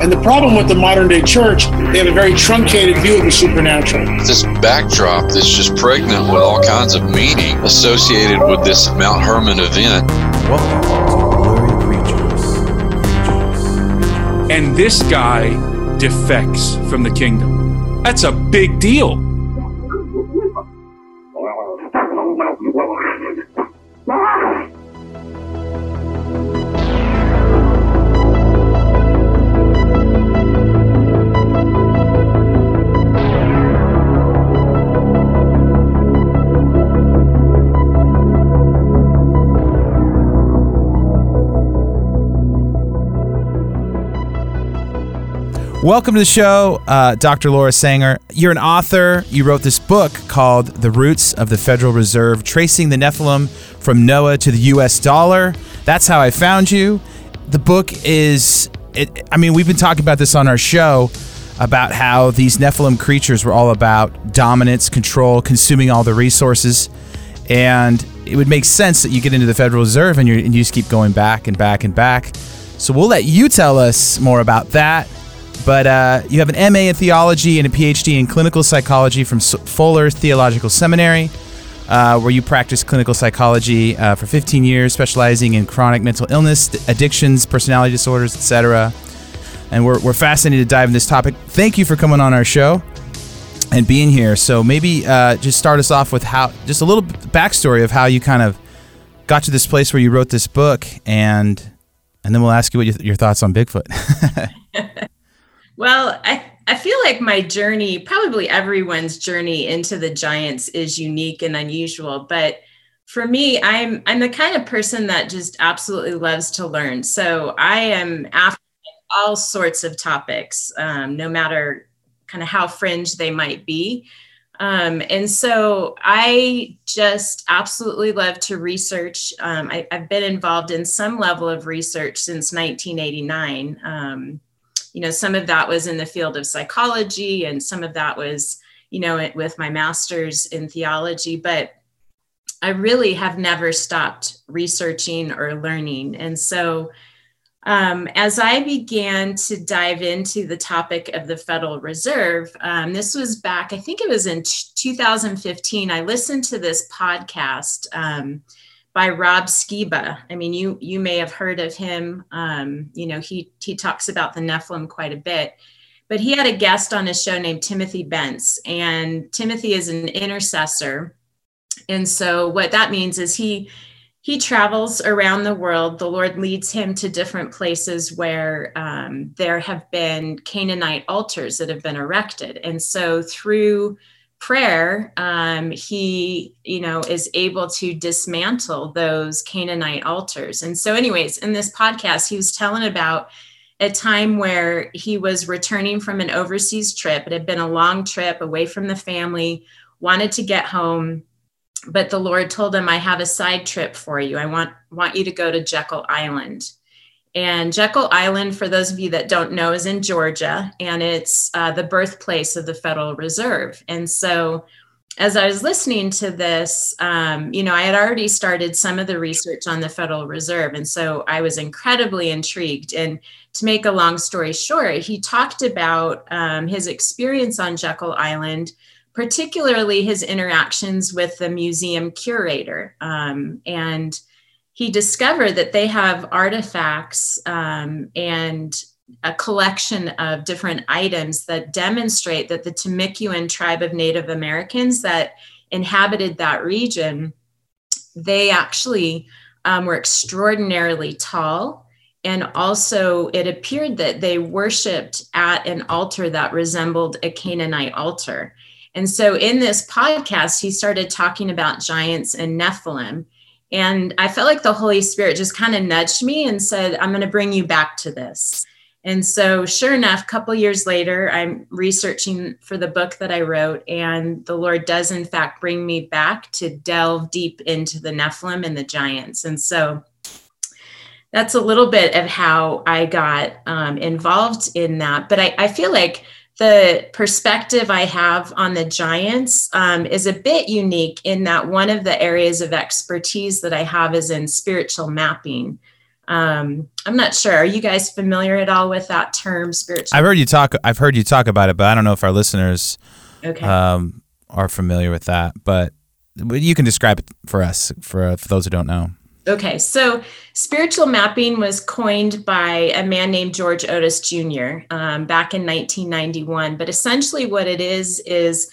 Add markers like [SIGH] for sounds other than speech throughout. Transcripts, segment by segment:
And the problem with the modern day church, they have a very truncated view of the supernatural. This backdrop that's just pregnant with all kinds of meaning associated with this Mount Hermon event. Welcome to Blurry Creatures. Creatures. And this guy defects from the kingdom. That's a big deal. Welcome to the show, uh, Dr. Laura Sanger. You're an author. You wrote this book called The Roots of the Federal Reserve Tracing the Nephilim from Noah to the US Dollar. That's how I found you. The book is, it, I mean, we've been talking about this on our show about how these Nephilim creatures were all about dominance, control, consuming all the resources. And it would make sense that you get into the Federal Reserve and, and you just keep going back and back and back. So we'll let you tell us more about that but uh, you have an MA in theology and a PhD in clinical psychology from Fuller Theological Seminary, uh, where you practiced clinical psychology uh, for 15 years, specializing in chronic mental illness, addictions, personality disorders, etc. And we're, we're fascinated to dive in this topic. Thank you for coming on our show and being here. So maybe uh, just start us off with how, just a little backstory of how you kind of got to this place where you wrote this book, and and then we'll ask you what your, your thoughts on Bigfoot. [LAUGHS] [LAUGHS] Well, I, I feel like my journey, probably everyone's journey into the giants is unique and unusual, but for me, I'm I'm the kind of person that just absolutely loves to learn. So I am after all sorts of topics, um, no matter kind of how fringe they might be. Um, and so I just absolutely love to research. Um, I, have been involved in some level of research since 1989. You know, some of that was in the field of psychology and some of that was, you know, with my master's in theology. But I really have never stopped researching or learning. And so, um, as I began to dive into the topic of the Federal Reserve, um, this was back, I think it was in 2015. I listened to this podcast. Um, by Rob Skiba. I mean, you you may have heard of him. Um, you know, he he talks about the Nephilim quite a bit. But he had a guest on his show named Timothy Bence, and Timothy is an intercessor. And so what that means is he he travels around the world. The Lord leads him to different places where um, there have been Canaanite altars that have been erected. And so through prayer, um, he, you know, is able to dismantle those Canaanite altars. And so, anyways, in this podcast, he was telling about a time where he was returning from an overseas trip. It had been a long trip away from the family, wanted to get home, but the Lord told him, "I have a side trip for you. I want want you to go to Jekyll Island." And Jekyll Island, for those of you that don't know, is in Georgia and it's uh, the birthplace of the Federal Reserve. And so, as I was listening to this, um, you know, I had already started some of the research on the Federal Reserve. And so I was incredibly intrigued. And to make a long story short, he talked about um, his experience on Jekyll Island, particularly his interactions with the museum curator. Um, and he discovered that they have artifacts um, and a collection of different items that demonstrate that the Timucuan tribe of Native Americans that inhabited that region, they actually um, were extraordinarily tall. And also, it appeared that they worshiped at an altar that resembled a Canaanite altar. And so, in this podcast, he started talking about giants and Nephilim. And I felt like the Holy Spirit just kind of nudged me and said, I'm going to bring you back to this. And so, sure enough, a couple years later, I'm researching for the book that I wrote, and the Lord does, in fact, bring me back to delve deep into the Nephilim and the giants. And so, that's a little bit of how I got um, involved in that. But I, I, feel like the perspective I have on the giants um, is a bit unique in that one of the areas of expertise that I have is in spiritual mapping. Um, I'm not sure. Are you guys familiar at all with that term, spiritual? I've heard you talk. I've heard you talk about it, but I don't know if our listeners okay. um, are familiar with that. But you can describe it for us, for, for those who don't know. Okay, so spiritual mapping was coined by a man named George Otis Jr. Um, back in 1991. But essentially, what it is is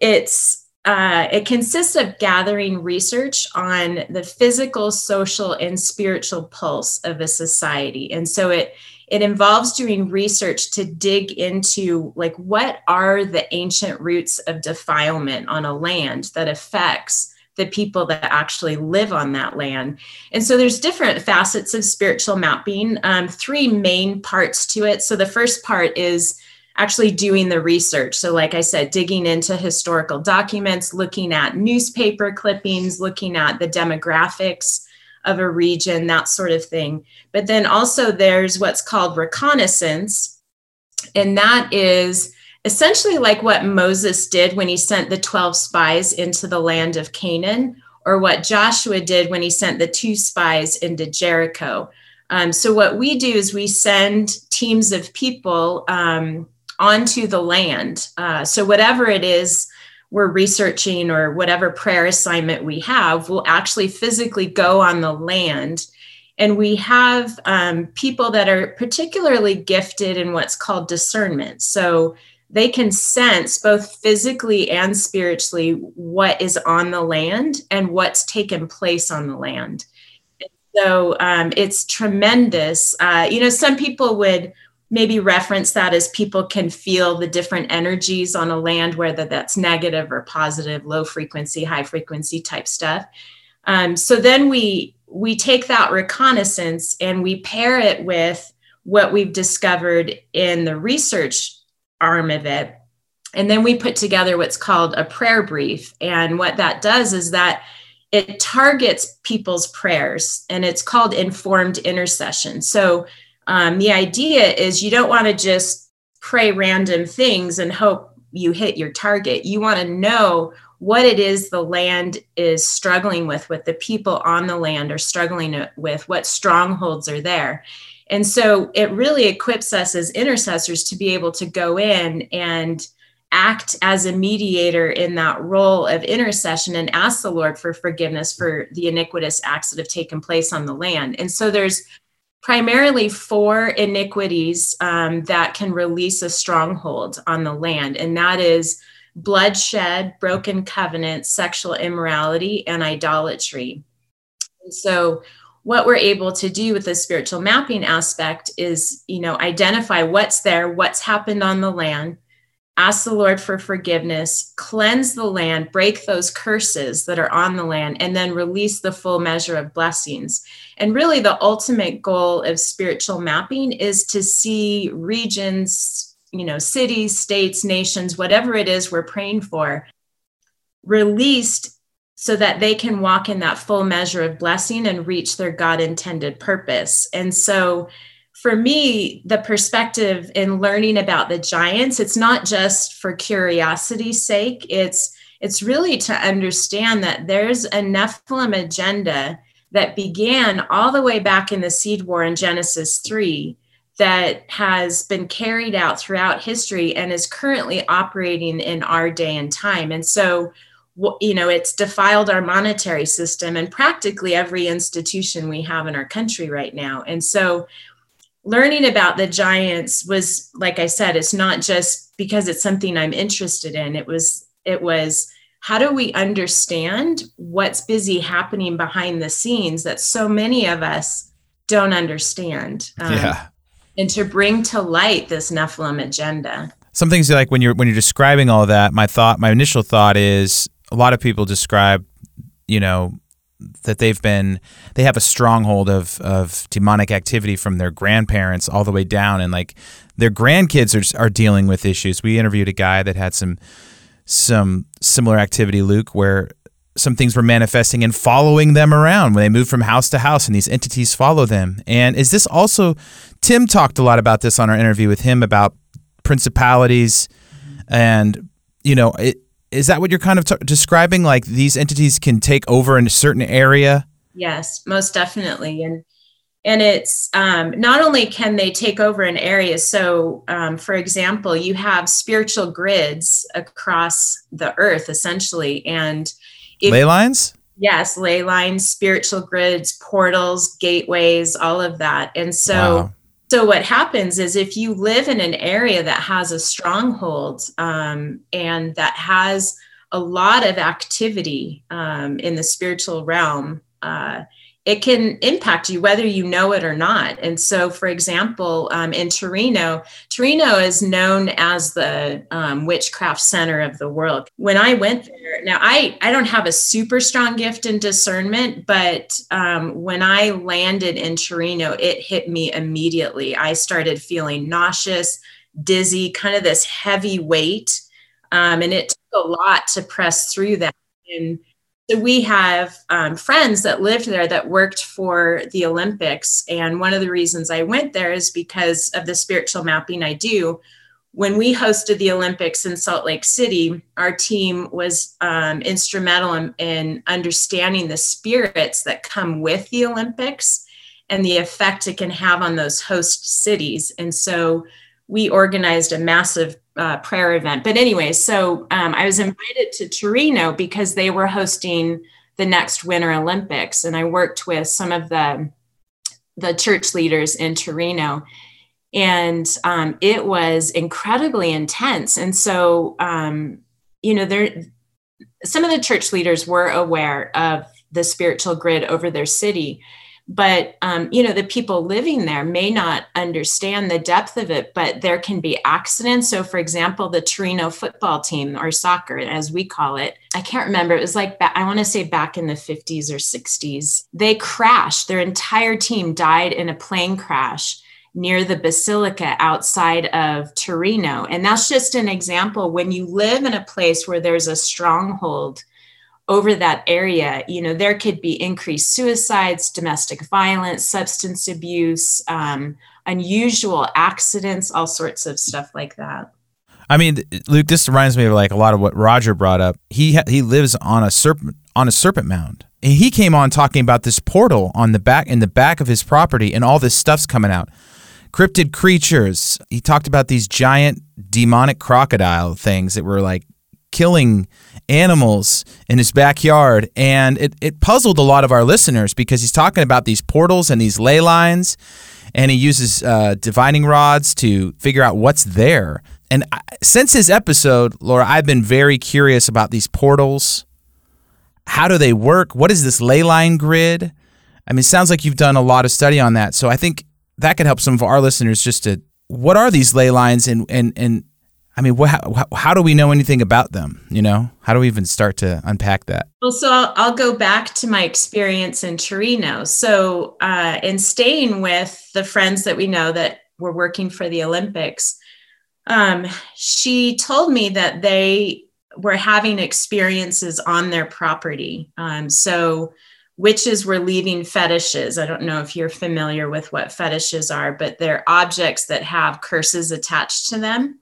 it's uh, it consists of gathering research on the physical, social, and spiritual pulse of a society. And so it it involves doing research to dig into like what are the ancient roots of defilement on a land that affects the people that actually live on that land. And so there's different facets of spiritual mapping, um, three main parts to it. So the first part is actually doing the research. So, like I said, digging into historical documents, looking at newspaper clippings, looking at the demographics of a region, that sort of thing. But then also there's what's called reconnaissance, and that is essentially like what Moses did when he sent the 12 spies into the land of Canaan, or what Joshua did when he sent the two spies into Jericho. Um, so, what we do is we send teams of people um, onto the land. Uh, so, whatever it is we're researching or whatever prayer assignment we have, we'll actually physically go on the land. And we have um, people that are particularly gifted in what's called discernment. So, they can sense both physically and spiritually what is on the land and what's taken place on the land. so um, it's tremendous. Uh, you know, some people would maybe reference that as people can feel the different energies on a land, whether that's negative or positive, low frequency, high frequency type stuff. Um, so then we we take that reconnaissance and we pair it with what we've discovered in the research arm of it. And then we put together what's called a prayer brief. And what that does is that it targets people's prayers and it's called informed intercession. So um, the idea is you don't want to just pray random things and hope you hit your target. You want to know what it is the land is struggling with, what the people on the land are struggling with, what strongholds are there. And so it really equips us as intercessors to be able to go in and act as a mediator in that role of intercession and ask the Lord for forgiveness for the iniquitous acts that have taken place on the land. And so there's primarily four iniquities um, that can release a stronghold on the land, and that is bloodshed, broken covenant, sexual immorality, and idolatry. And so, what we're able to do with the spiritual mapping aspect is, you know, identify what's there, what's happened on the land, ask the Lord for forgiveness, cleanse the land, break those curses that are on the land, and then release the full measure of blessings. And really, the ultimate goal of spiritual mapping is to see regions, you know, cities, states, nations, whatever it is we're praying for, released so that they can walk in that full measure of blessing and reach their God intended purpose. And so, for me, the perspective in learning about the giants, it's not just for curiosity's sake. It's it's really to understand that there's a Nephilim agenda that began all the way back in the seed war in Genesis 3 that has been carried out throughout history and is currently operating in our day and time. And so, you know, it's defiled our monetary system and practically every institution we have in our country right now. And so, learning about the giants was like i said it's not just because it's something i'm interested in. It was it was how do we understand what's busy happening behind the scenes that so many of us don't understand um, yeah. and to bring to light this nephilim agenda. Some things like when you're when you're describing all that my thought my initial thought is a lot of people describe you know that they've been they have a stronghold of of demonic activity from their grandparents all the way down and like their grandkids are are dealing with issues. We interviewed a guy that had some some similar activity, Luke, where some things were manifesting and following them around when they moved from house to house and these entities follow them. And is this also Tim talked a lot about this on our interview with him about principalities and you know, it, is that what you're kind of t- describing like these entities can take over in a certain area? Yes, most definitely. And and it's um, not only can they take over an area so um, for example you have spiritual grids across the earth essentially and if, ley lines yes ley lines spiritual grids portals gateways all of that and so wow. So what happens is if you live in an area that has a stronghold um, and that has a lot of activity um, in the spiritual realm uh, it can impact you whether you know it or not. And so, for example, um, in Torino, Torino is known as the um, witchcraft center of the world. When I went there, now I, I don't have a super strong gift in discernment, but um, when I landed in Torino, it hit me immediately. I started feeling nauseous, dizzy, kind of this heavy weight. Um, and it took a lot to press through that. And so we have um, friends that lived there that worked for the Olympics. And one of the reasons I went there is because of the spiritual mapping I do. When we hosted the Olympics in Salt Lake City, our team was um, instrumental in, in understanding the spirits that come with the Olympics and the effect it can have on those host cities. And so we organized a massive uh, prayer event. But anyway, so um, I was invited to Torino because they were hosting the next Winter Olympics, and I worked with some of the the church leaders in Torino, and um, it was incredibly intense. And so, um, you know, there some of the church leaders were aware of the spiritual grid over their city but um, you know the people living there may not understand the depth of it but there can be accidents. So for example the torino football team or soccer as we call it i can't remember it was like i want to say back in the 50s or 60s they crashed. Their entire team died in a plane crash near the basilica outside of torino. And that's just an example. When you live in a place where there's a stronghold over that area, you know, there could be increased suicides, domestic violence, substance abuse, um, unusual accidents, all sorts of stuff like that. I mean, Luke, this reminds me of like a lot of what Roger brought up. He ha- he lives on a serpent on a serpent mound. And he came on talking about this portal on the back in the back of his property, and all this stuff's coming out. Cryptid creatures. He talked about these giant demonic crocodile things that were like killing animals in his backyard. And it, it puzzled a lot of our listeners because he's talking about these portals and these ley lines, and he uses uh, divining rods to figure out what's there. And since his episode, Laura, I've been very curious about these portals. How do they work? What is this ley line grid? I mean, it sounds like you've done a lot of study on that. So I think that could help some of our listeners just to what are these ley lines and and and I mean, how, how do we know anything about them? You know, how do we even start to unpack that? Well, so I'll, I'll go back to my experience in Torino. So, uh, in staying with the friends that we know that were working for the Olympics, um, she told me that they were having experiences on their property. Um, so, witches were leaving fetishes. I don't know if you're familiar with what fetishes are, but they're objects that have curses attached to them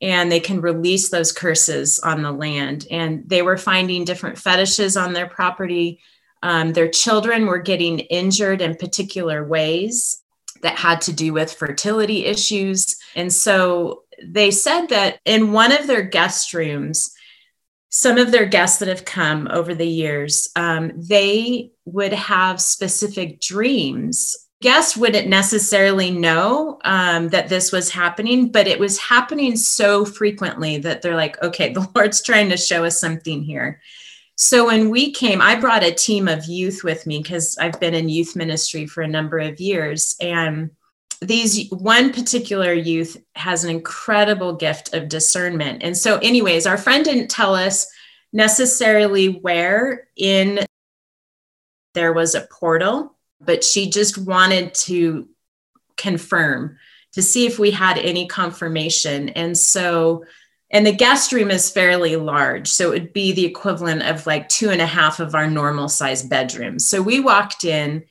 and they can release those curses on the land. And they were finding different fetishes on their property. Um, their children were getting injured in particular ways that had to do with fertility issues. And so they said that in one of their guest rooms, some of their guests that have come over the years, um, they would have specific dreams guest wouldn't necessarily know um, that this was happening, but it was happening so frequently that they're like, okay, the [LAUGHS] Lord's trying to show us something here. So when we came, I brought a team of youth with me because I've been in youth ministry for a number of years. And these one particular youth has an incredible gift of discernment. And so, anyways, our friend didn't tell us necessarily where in there was a portal, but she just wanted to confirm to see if we had any confirmation. And so, and the guest room is fairly large. So it would be the equivalent of like two and a half of our normal size bedrooms. So we walked in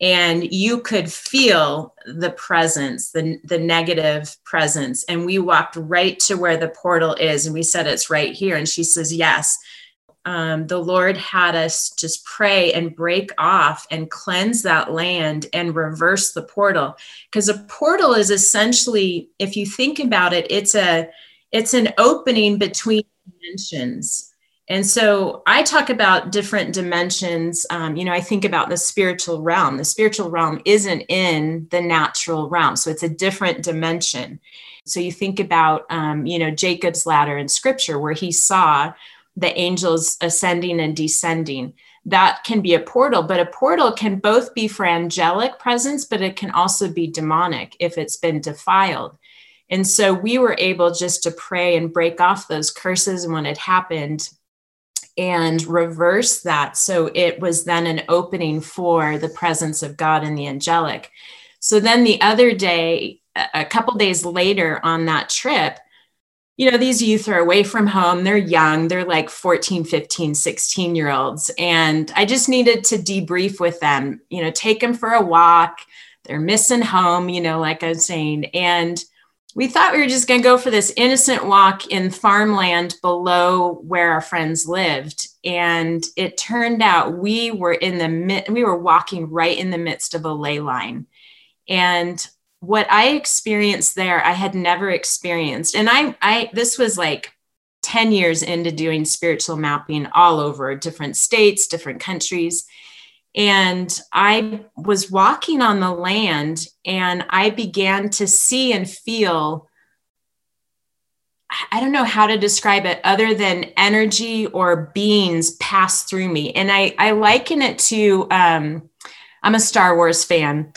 and you could feel the presence, the, the negative presence. And we walked right to where the portal is. And we said, It's right here. And she says, Yes um, the Lord had us just pray and break off and cleanse that land and reverse the portal. Because a portal is essentially, if you think about it, it's a it's an opening between dimensions. And so I talk about different dimensions. Um, you know, I think about the spiritual realm. The spiritual realm isn't in the natural realm, so it's a different dimension. So you think about, um, you know, Jacob's ladder in Scripture, where he saw the angels ascending and descending. That can be a portal, but a portal can both be for angelic presence, but it can also be demonic if it's been defiled. And so we were able just to pray and break off those curses when it happened and reverse that. So it was then an opening for the presence of God and the angelic. So then the other day, a couple days later on that trip, you know these youth are away from home they're young they're like 14 15 16 year olds and i just needed to debrief with them you know take them for a walk they're missing home you know like i was saying and we thought we were just going to go for this innocent walk in farmland below where our friends lived and it turned out we were in the we were walking right in the midst of a ley line and what I experienced there, I had never experienced. And I, I, this was like 10 years into doing spiritual mapping all over different states, different countries. And I was walking on the land and I began to see and feel. I don't know how to describe it other than energy or beings pass through me. And I, I liken it to, um, I'm a Star Wars fan.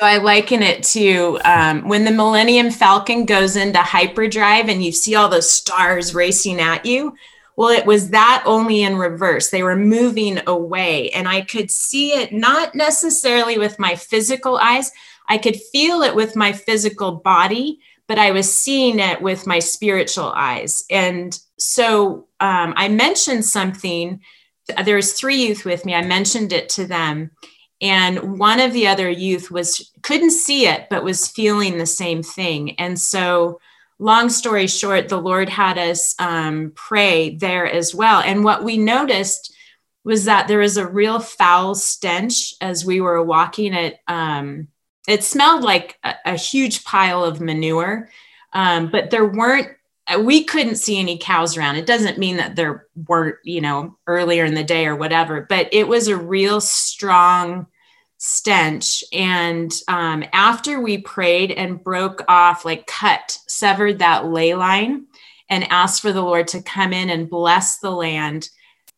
So I liken it to um, when the Millennium Falcon goes into hyperdrive and you see all those stars racing at you. Well, it was that only in reverse. They were moving away, and I could see it not necessarily with my physical eyes. I could feel it with my physical body, but I was seeing it with my spiritual eyes. And so um, I mentioned something. There was three youth with me. I mentioned it to them, and one of the other youth was couldn't see it but was feeling the same thing. And so long story short the lord had us um, pray there as well. And what we noticed was that there was a real foul stench as we were walking. It um, it smelled like a, a, huge pile of manure. Um, but there weren't we couldn't see any cows around it doesn't mean that there weren't you know earlier in the day or whatever but it was a real strong stench. And um, after we prayed and broke off, like cut, severed that ley line and asked for the Lord to come in and bless the land,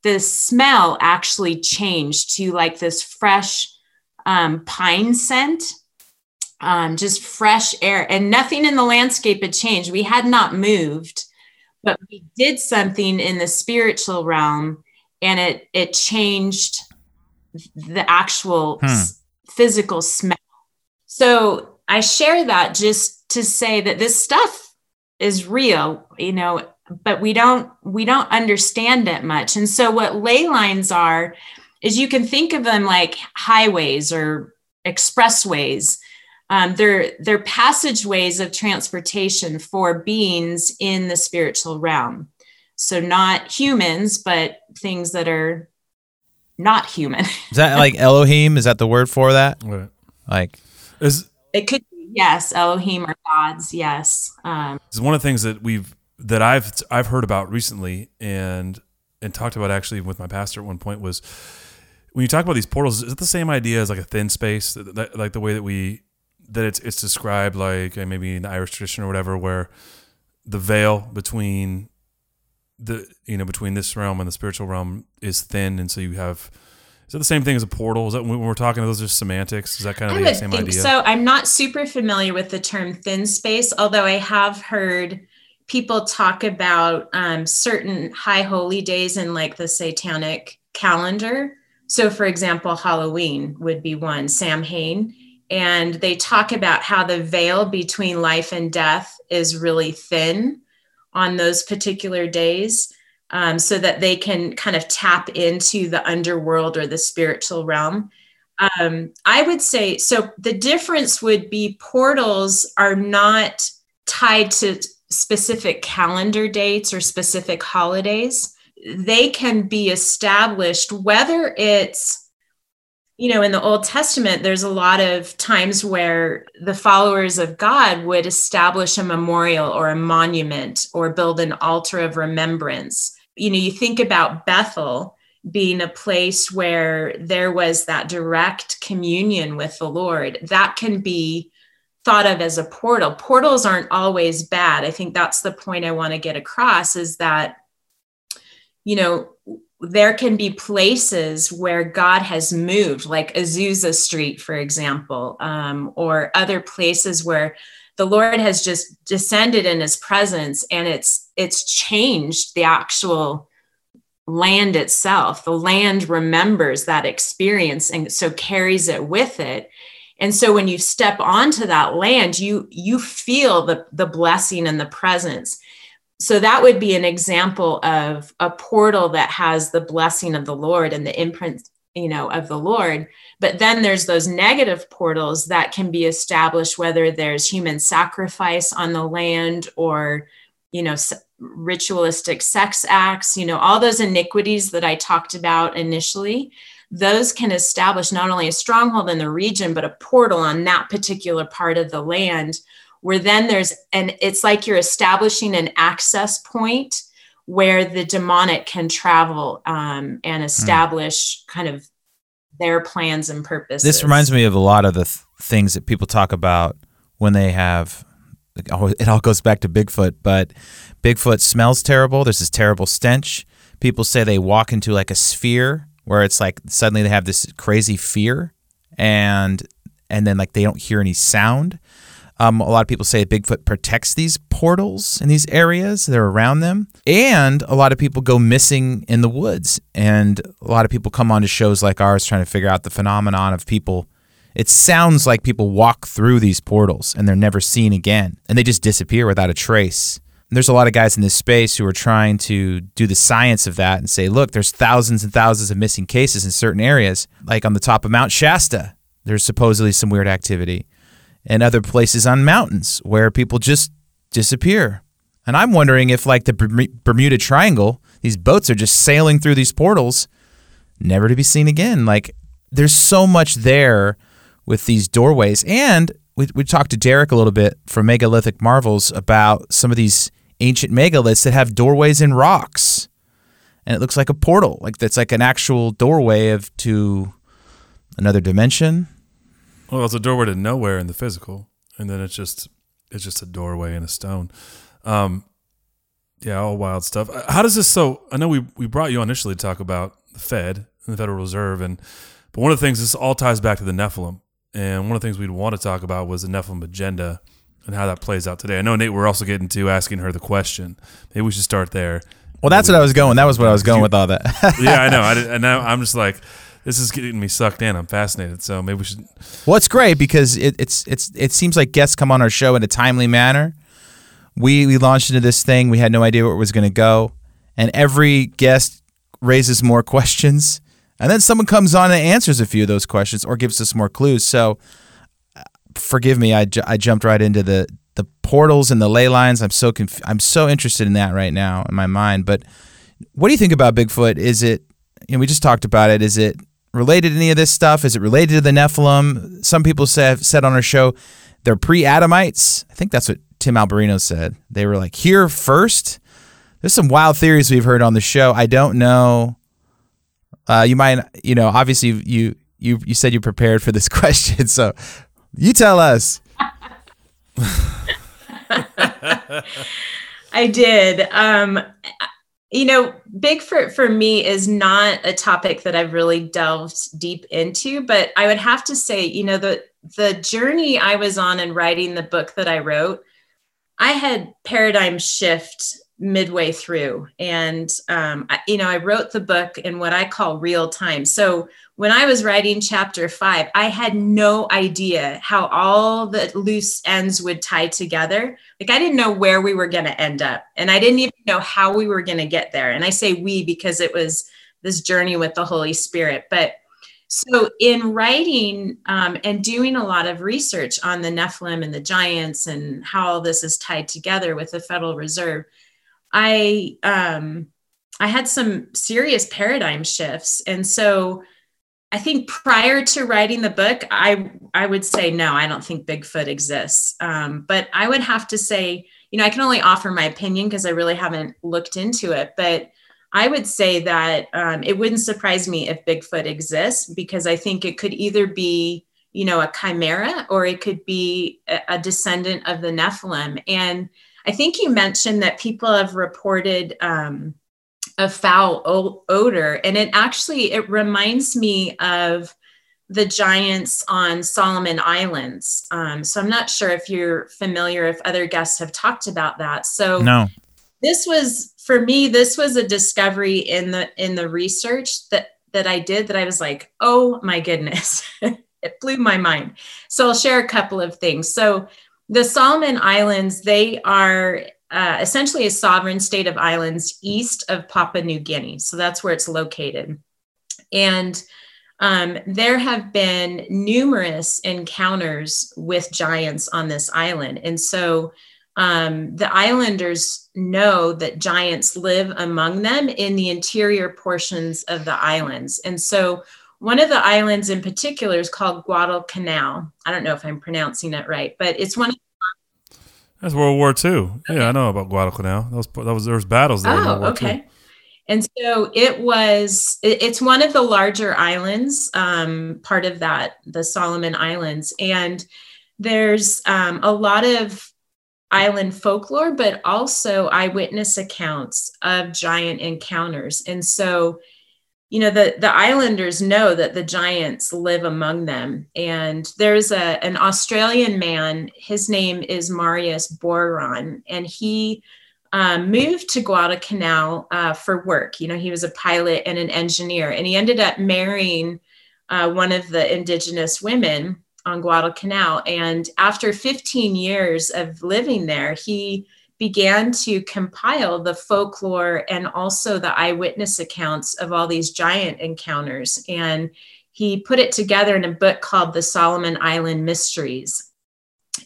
the smell actually changed to like this fresh um, pine scent. Um, just fresh air and nothing in the landscape had changed. We had not moved, but we did something in the spiritual realm and it it changed the actual hmm. s- physical smell. So I share that just to say that this stuff is real, you know, but we don't we don't understand it much. And so what ley lines are is you can think of them like highways or expressways. Um, they're they're passageways of transportation for beings in the spiritual realm. So not humans, but things that are not human. [LAUGHS] Is that like Elohim? Is that the word for that? Right. Like, is it could be, yes, Elohim or gods, yes. Um, it's one of the things that we've that I've I've heard about recently and and talked about actually with my pastor at one point was when you talk about these portals, is it the same idea as like a thin space, that, that, like the way that we that it's it's described like uh, maybe in the Irish tradition or whatever, where the veil between the you know between this realm and the spiritual realm is thin, and so you have. Is that the same thing as a portal? Is that when we're talking, about those are semantics? Is that kind of I the same think idea? So I'm not super familiar with the term thin space, although I have heard people talk about um, certain high holy days in like the satanic calendar. So, for example, Halloween would be one, Samhain. And they talk about how the veil between life and death is really thin on those particular days um, so that they can kind of tap into the underworld or the spiritual realm. Um, I would say so. The difference would be portals are not tied to specific calendar dates or specific holidays. They can be established whether it's you know, in the Old Testament, there's a lot of times where the followers of God would establish a memorial or a monument or build an altar of remembrance. You know, you think about Bethel being a place where there was that direct communion with the Lord. That can be thought of as a portal. Portals aren't always bad. I think that's the point I want to get across is that, you know, there can be places where God has moved, like Azusa Street, for example, um, or other places where the Lord has just descended in His presence, and it's it's changed the actual land itself. The land remembers that experience, and so carries it with it. And so when you step onto that land, you you feel the the blessing and the presence so that would be an example of a portal that has the blessing of the lord and the imprint you know of the lord. But then there's those negative portals that can be established whether there's human sacrifice on the land or you know ritualistic sex acts you know all those iniquities that i talked about initially those can establish not only a stronghold in the region but a portal on that particular part of the land where then there's and it's like you're establishing an access point where the demonic can travel um, and hmm. establish mm. kind of their plans and purposes. This reminds me of a lot of the th- things that people talk about when they have. It all goes back to Bigfoot, but Bigfoot smells terrible. There's this terrible stench. People say they walk into like a sphere where it's like suddenly they have this crazy fear, and and then like they don't hear any sound. Um, a lot of people say Bigfoot protects these portals in these areas that are around them. And a lot of people go missing in the woods. And a lot of people come onto shows like ours trying to figure out the phenomenon of people. It sounds like people walk through these portals and they're never seen again. And they just disappear without a trace. There's a lot of guys in this space who are trying to do the science of that and say, look, there's thousands and thousands of missing cases in certain areas. Like on the top of Mount Shasta, there's supposedly some weird activity and other places on mountains where people just disappear. And I'm wondering if, like the Bermuda Triangle, these boats are just sailing through these portals, never to be seen again. Like, there's so much there with these doorways. And we, we talked to Derek a little bit from Megalithic Marvels about some of these ancient megaliths that have doorways in rocks. And it looks like a portal, like that's like an actual doorway of to another dimension, well, it's a doorway to nowhere in the physical, and then it's just it's just a doorway in a stone. Um, yeah, all wild stuff. Uh, how does this? So I know we we brought you on initially to talk about the Fed and the Federal Reserve, and but one of the things this all ties back to the Nephilim, and one of the things we'd want to talk about was the Nephilim agenda and how that plays out today. I know Nate, we're also getting to asking her the question. Maybe we should start there. Well, that's what I was going. That was what I was going with all that. yeah, I [LAUGHS] know. I, and now I'm just like, this is getting me sucked in. I'm fascinated. So maybe we should. Well, it's great because it, it's it's it seems like guests come on our show in a timely manner. We we launched into this thing. We had no idea where it was going to go, and every guest raises more [LAUGHS] questions, and then someone comes on and answers a few of those questions or gives us more clues. So, uh, forgive me, I, ju- I jumped right into the the portals and the ley lines. I'm so conf- I'm so interested in that right now in my mind. But what do you think about Bigfoot? Is it you know, we just talked about it. Is it related to any of this stuff? Is it related to the Nephilim? Some people say, said on our show they're pre-Adamites. I think that's what Tim Alberino said. They were like here first. There's some wild theories we've heard on the show. I don't know. Uh, you might, you know, obviously you you you said you prepared for this [LAUGHS] question, so you tell us. [LAUGHS] I did. Um, you know, Bigfoot for me is not a topic that I've really delved deep into, but I would have to say, you know, the the journey I was on in writing the book that I wrote, I had paradigm shift midway through. And, um, I, you know, I wrote the book in what I call real time. So when I was writing chapter five, I had no idea how all the loose ends would tie together. Like I didn't know where we were going to end up. And I didn't even know how we were going to get there. And I say we because it was this journey with the Holy Spirit. But so, in writing um, and doing a lot of research on the Nephilim and the giants and how all this is tied together with the Federal Reserve, I um, I had some serious paradigm shifts, and so I think prior to writing the book, I I would say no, I don't think Bigfoot exists. Um, but I would have to say, you know, I can only offer my opinion because I really haven't looked into it, but I would say that um, it wouldn't surprise me if Bigfoot exists because I think it could either be, you know, a chimera or it could be a, a descendant of the Nephilim. And I think you mentioned that people have reported um, a foul o- odor, and it actually it reminds me of the giants on Solomon Islands. Um, so I'm not sure if you're familiar, if other guests have talked about that. So no, this was for me this was a discovery in the in the research that that i did that i was like oh my goodness [LAUGHS] it blew my mind so i'll share a couple of things so the solomon islands they are uh, essentially a sovereign state of islands east of papua new guinea so that's where it's located and um, there have been numerous encounters with giants on this island and so um, the islanders know that giants live among them in the interior portions of the islands. And so one of the islands in particular is called Guadalcanal. I don't know if I'm pronouncing it right, but it's one of That's World War II. Okay. Yeah, I know about Guadalcanal. That was that was there was battles there. Oh, okay. II. And so it was. It's one of the larger islands, um, part of that, the Solomon Islands, and there's um, a lot of island folklore, but also eyewitness accounts of giant encounters. And so, you know, the, the islanders know that the giants live among them. And there's a, an Australian man, his name is Marius Boirayon, and he um, moved to Guadalcanal uh, for work. You know, he was a pilot and an engineer, and he ended up marrying uh, one of the indigenous women on Guadalcanal. And after 15 years of living there, he began to compile the folklore and also the eyewitness accounts of all these giant encounters. And he put it together in a book called The Solomon Island Mysteries.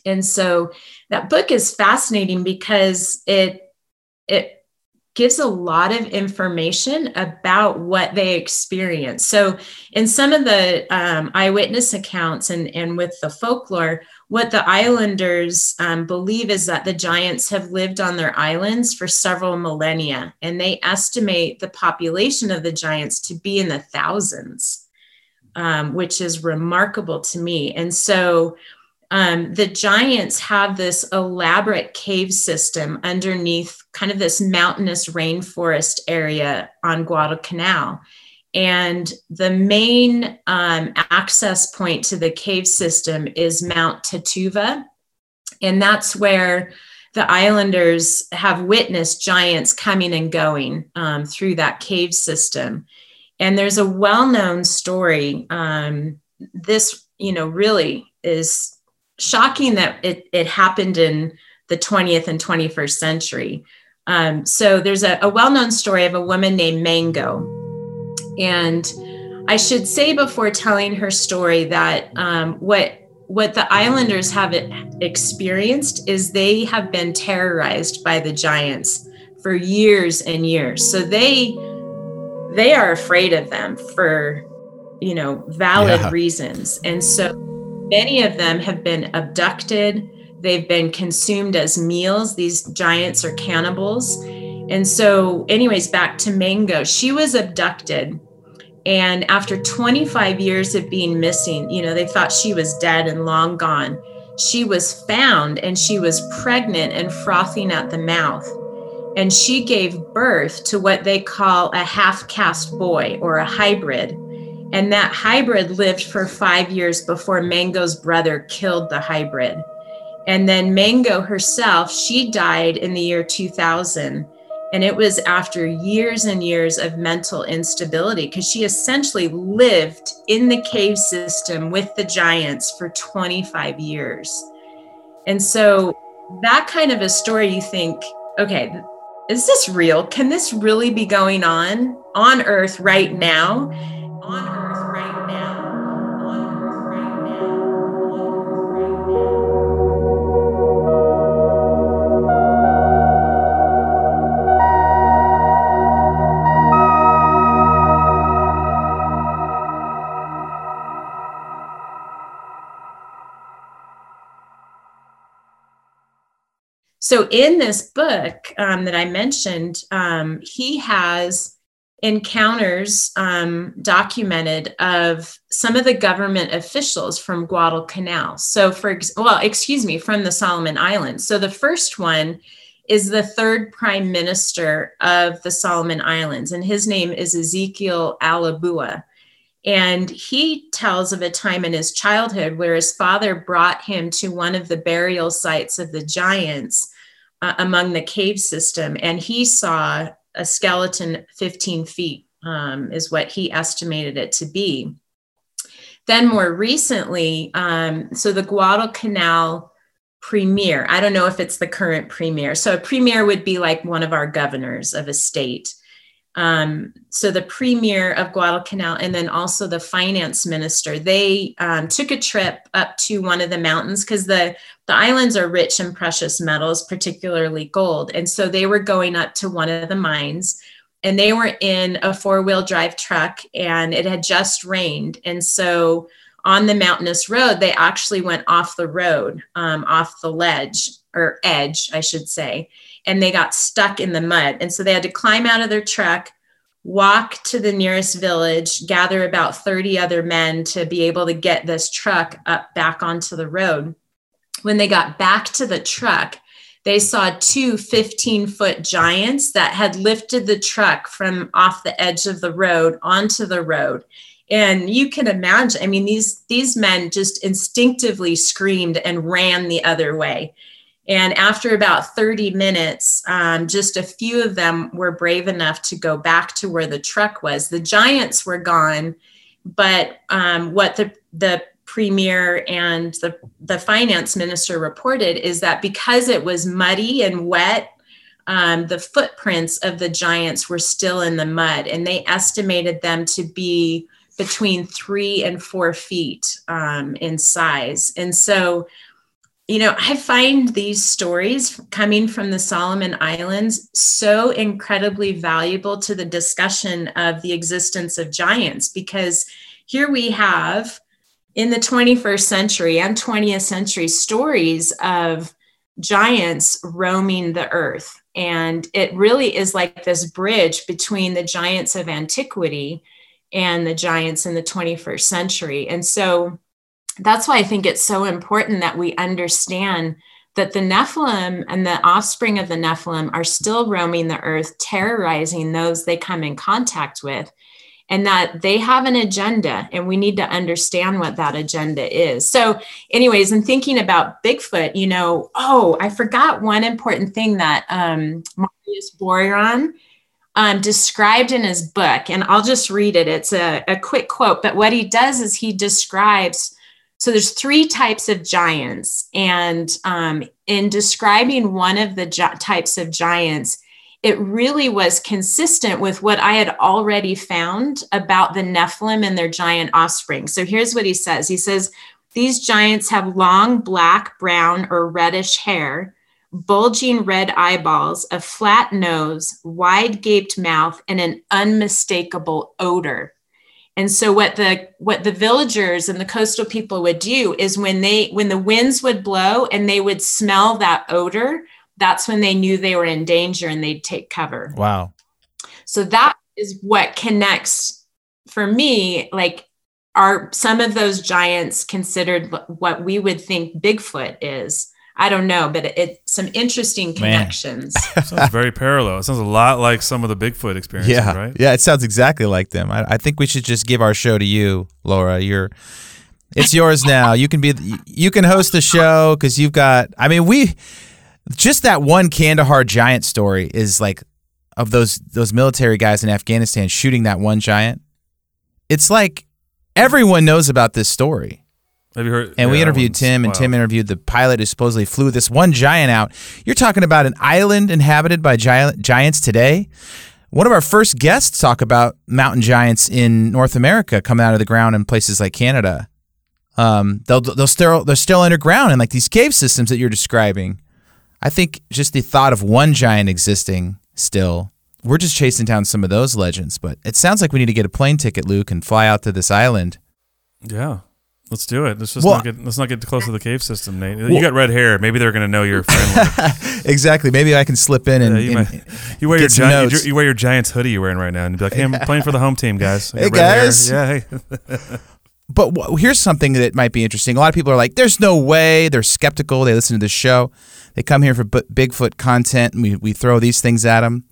And so that book is fascinating because it it gives a lot of information about what they experience. So, in some of the um, eyewitness accounts and, and with the folklore, what the islanders um, believe is that the giants have lived on their islands for several millennia, and they estimate the population of the giants to be in the thousands, um, which is remarkable to me. And so, um, the giants have this elaborate cave system underneath kind of this mountainous rainforest area on Guadalcanal. And the main um, access point to the cave system is Mount Tatuva. And that's where the islanders have witnessed giants coming and going um, through that cave system. And there's a well known story. Um, this, you know, really is shocking that it, it happened in the 20th and 21st century. Um, so there's a, a well known story of a woman named Mango. And I should say before telling her story that um, what what the islanders have experienced is they have been terrorized by the giants for years and years. So they they are afraid of them for you know valid yeah. reasons. And so Many of them have been abducted, they've been consumed as meals. These giants are cannibals. And so, anyways, back to Mango, she was abducted. And after 25 years of being missing, you know, they thought she was dead and long gone. She was found and she was pregnant and frothing at the mouth. And she gave birth to what they call a half caste boy or a hybrid. And that hybrid lived for five years before Mango's brother killed the hybrid. And then Mango herself, she died in the year 2000. And it was after years and years of mental instability because she essentially lived in the cave system with the giants for 25 years. And so that kind of a story, you think, okay, is this real? Can this really be going on on Earth right now? On Earth right now. So, in this book um, that I mentioned, um, he has encounters um, documented of some of the government officials from Guadalcanal. So, for ex- well, excuse me, from the Solomon Islands. So, the first one is the third prime minister of the Solomon Islands, and his name is Ezekiel Alebua. And he tells of a time in his childhood where his father brought him to one of the burial sites of the giants uh, among the cave system, and he saw a skeleton 15 feet, um, is what he estimated it to be. Then, more recently, um, so the Guadalcanal premier, I don't know if it's the current premier. So, a premier would be like one of our governors of a state. Um, so the premier of Guadalcanal and then also the finance minister, they um, took a trip up to one of the mountains because the, the islands are rich in precious metals, particularly gold. And so they were going up to one of the mines and they were in a four wheel drive truck and it had just rained. And so on the mountainous road, they actually went off the road, um, off the ledge or edge, I should say and they got stuck in the mud. And so they had to climb out of their truck, walk to the nearest village, gather about 30 other men to be able to get this truck up back onto the road. When they got back to the truck, they saw two 15 foot giants that had lifted the truck from off the edge of the road onto the road and you can imagine i mean these these men just instinctively screamed and ran the other way and after about 30 minutes, um, just a few of them were brave enough to go back to where the truck was. The giants were gone, but um, what the, the premier and the, the finance minister reported is that because it was muddy and wet, um, the footprints of the giants were still in the mud, and they estimated them to be between three and four feet um, in size. And so, you know, I find these stories coming from the Solomon Islands so incredibly valuable to the discussion of the existence of giants because here we have in the 21st century and 20th century stories of giants roaming the earth. And it really is like this bridge between the giants of antiquity and the giants in the 21st century. And so, that's why I think it's so important that we understand that the Nephilim and the offspring of the Nephilim are still roaming the earth, terrorizing those they come in contact with, and that they have an agenda, and we need to understand what that agenda is. So, anyways, in thinking about Bigfoot, you know, oh, I forgot one important thing that um, Marius Boirayon um, described in his book, and I'll just read it. It's a, a quick quote, but what he does is he describes so there's three types of giants, and um, in describing one of the gi- types of giants, it really was consistent with what I had already found about the Nephilim and their giant offspring. So here's what he says: He says these giants have long black, brown, or reddish hair. Bulging red eyeballs, a flat nose, wide gaped mouth, and an unmistakable odor. And so what the what the villagers and the coastal people would do is when they when the winds would blow and they would smell that odor, that's when they knew they were in danger and they'd take cover. Wow. So that is what connects for me like are some of those giants considered what we would think Bigfoot is? I don't know, but it, it some interesting connections. [LAUGHS] sounds very parallel. It sounds a lot like some of the Bigfoot experiences, yeah, right? Yeah, it sounds exactly like them. I, I think we should just give our show to you, Laura. You're, it's yours now. You can be, you can host the show because you've got. I mean, we just that one Kandahar giant story is like of those those military guys in Afghanistan shooting that one giant. It's like everyone knows about this story. Have you heard? And we yeah, that interviewed Tim, and wild. Tim interviewed the pilot who supposedly flew this one giant out. You're talking about an island inhabited by gi- giants today. One of our first guests talk about mountain giants in North America coming out of the ground in places like Canada. Um, they'll they'll still they're still underground in like these cave systems that you're describing. I think just the thought of one giant existing still. We're just chasing down some of those legends, but it sounds like we need to get a plane ticket, Luke, and fly out to this island. Yeah. Let's do it. Let's just Well- not get let's not get close to the cave system, Nate. Well- you got red hair. Maybe they're gonna know you're friendly. [LAUGHS] exactly. Maybe I can slip in and, Yeah, you, and might- you wear your giant, you, you wear your Giants hoodie you're wearing right now, and be like, "Hey, I'm playing for the home team, guys." Hey, red hair. guys. Yeah. Hey. [LAUGHS] But wh- here's something that might be interesting. A lot of people are like, "There's no way." They're skeptical. They listen to the show. They come here for B- Bigfoot content, and we we throw these things at them.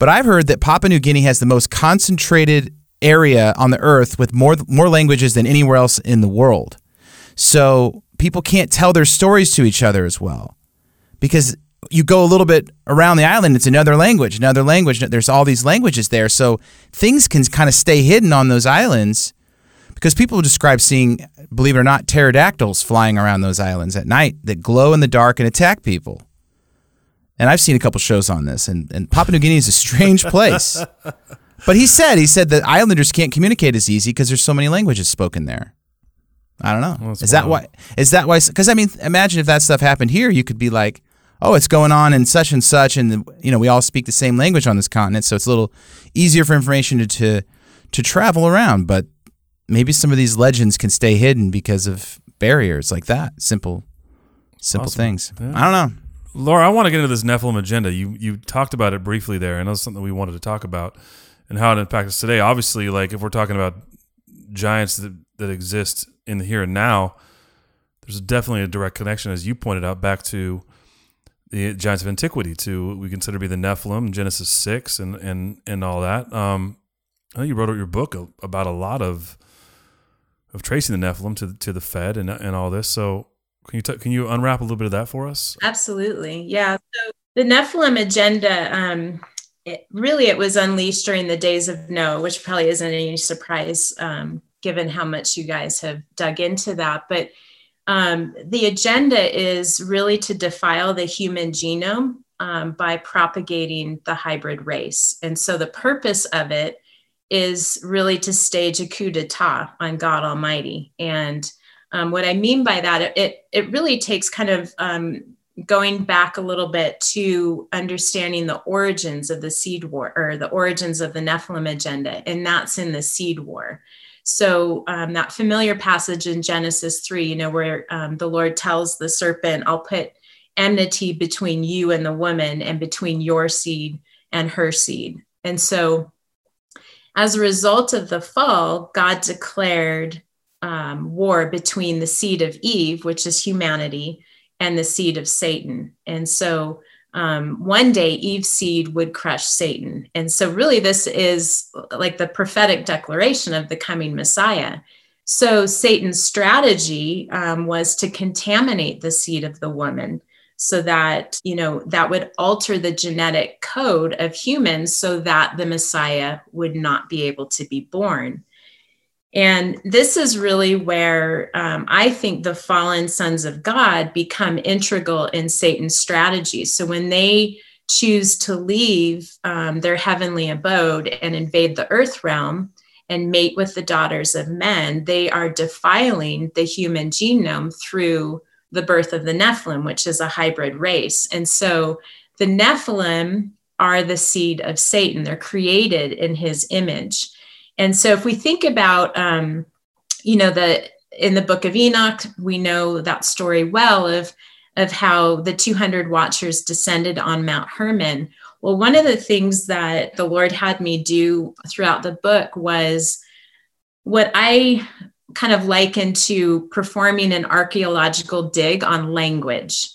But I've heard that Papua New Guinea has the most concentrated area on the earth with more more languages than anywhere else in the world. So people can't tell their stories to each other as well because you go a little bit around the island, it's another language, another language. There's all these languages there, so things can kind of stay hidden on those islands because people describe seeing, believe it or not, pterodactyls flying around those islands at night that glow in the dark and attack people. And I've seen a couple shows on this, and, and Papua New Guinea is a strange place. [LAUGHS] But he said, he said that islanders can't communicate as easy because there's so many languages spoken there. I don't know. that's is that why? Is that why? Because I mean, imagine if that stuff happened here, you could be like, oh, it's going on in such and such, and you know, we all speak the same language on this continent, so it's a little easier for information to to, to travel around. But maybe some of these legends can stay hidden because of barriers like that. Simple, simple Possible. things. Yeah. I don't know. Laura, I want to get into this Nephilim agenda. You you talked about it briefly there, and that's something we wanted to talk about and how it impacts us today. Obviously, like if we're talking about giants that, that exist in the here and now, there's definitely a direct connection, as you pointed out, back to the giants of antiquity, to what we consider to be the Nephilim, Genesis six, and and and all that. Um, I know you wrote out your book about a lot of of tracing the Nephilim to to the Fed and and all this. So can you t- can you unwrap a little bit of that for us? Absolutely. Yeah. So the Nephilim agenda, um, it, really, it was unleashed during the days of Noah which probably isn't any surprise um, given how much you guys have dug into that. But um, the agenda is really to defile the human genome um, by propagating the hybrid race. And so the purpose of it is really to stage a coup d'etat on God Almighty. And um, what I mean by that, it, it, really takes kind of um, going back a little bit to understanding the origins of the seed war or the origins of the Nephilim agenda, and that's in the seed war. So um, that familiar passage in Genesis 3, you know, where um, the Lord tells the serpent, I'll put enmity between you and the woman and between your seed and her seed. And so as a result of the fall, God declared um, war between the seed of Eve, which is humanity, and the seed of Satan. And so um, one day Eve's seed would crush Satan. And so, really, this is like the prophetic declaration of the coming Messiah. So, Satan's strategy um, was to contaminate the seed of the woman so that, you know, that would alter the genetic code of humans so that the Messiah would not be able to be born. And this is really where um, I think the fallen sons of God become integral in Satan's strategy. So when they choose to leave um, their heavenly abode and invade the earth realm and mate with the daughters of men, they are defiling the human genome through the birth of the Nephilim, which is a hybrid race. And so the Nephilim are the seed of Satan, they're created in his image. And so if we think about, um, you know, the in the book of Enoch, we know that story well of of how the 200 watchers descended on Mount Hermon. Well, one of the things that the Lord had me do throughout the book was what I kind of liken to performing an archaeological dig on language.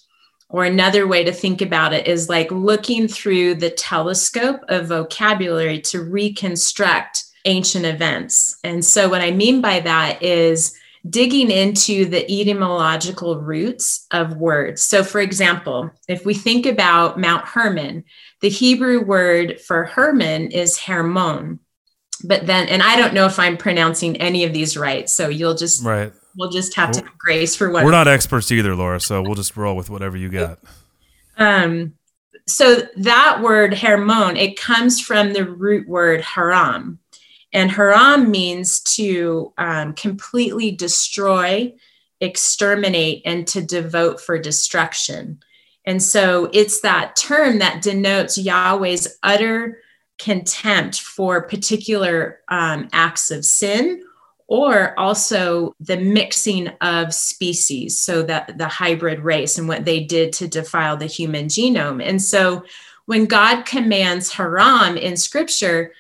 Or another way to think about it is like looking through the telescope of vocabulary to reconstruct ancient events. And so, what I mean by that is digging into the etymological roots of words. So, for example, if we think about Mount Hermon, the Hebrew word for Hermon is Hermon. But then, and I don't know if I'm pronouncing any of these right. So you'll just, right. we'll just have to have grace for what We're not experts either, Laura. So we'll just roll with whatever you got. Um, so that word Hermon, it comes from the root word haram. And haram means to um, completely destroy, exterminate, and to devote for destruction. And so it's that term that denotes Yahweh's utter contempt for particular um, acts of sin or also the mixing of species so that the hybrid race and what they did to defile the human genome and so when god commands haram in scripture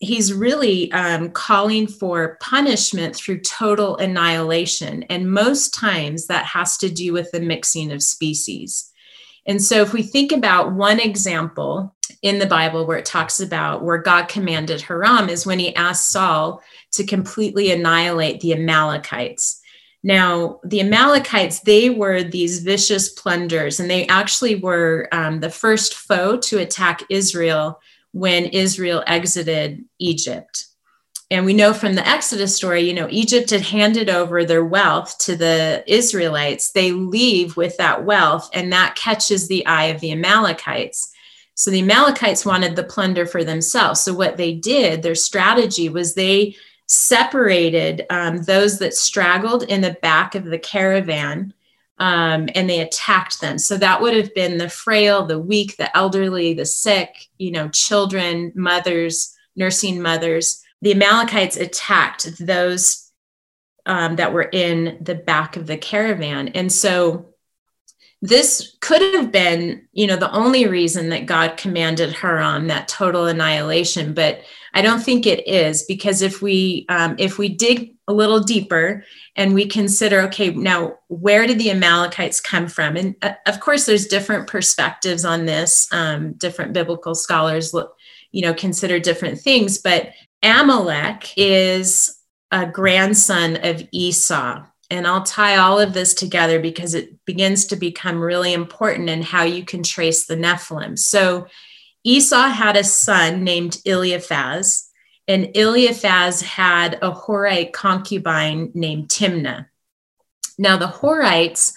he's really um, calling for punishment through total annihilation and most times that has to do with the mixing of species and so, if we think about one example in the Bible where it talks about where God commanded Haram, is when he asked Saul to completely annihilate the Amalekites. Now, the Amalekites, they were these vicious plunderers, and they actually were um, the first foe to attack Israel when Israel exited Egypt and we know from the Exodus story, you know, Egypt had handed over their wealth to the Israelites. They leave with that wealth, and that catches the eye of the Amalekites. So the Amalekites wanted the plunder for themselves. So what they did, their strategy was they separated um, those that straggled in the back of the caravan um, and they attacked them. So that would have been the frail, the weak, the elderly, the sick, you know, children, mothers, nursing mothers the Amalekites attacked those um, that were in the back of the caravan. And so this could have been, you know, the only reason that God commanded Haram that total annihilation, but I don't think it is because if we um, if we dig a little deeper and we consider, okay, now where did the Amalekites come from? And uh, of course, there's different perspectives on this. Um, different biblical scholars look, you know, consider different things, but Amalek is a grandson of Esau. And I'll tie all of this together because it begins to become really important in how you can trace the Nephilim. So Esau had a son named Eliphaz, and Eliphaz had a Horite concubine named Timnah. Now, the Horites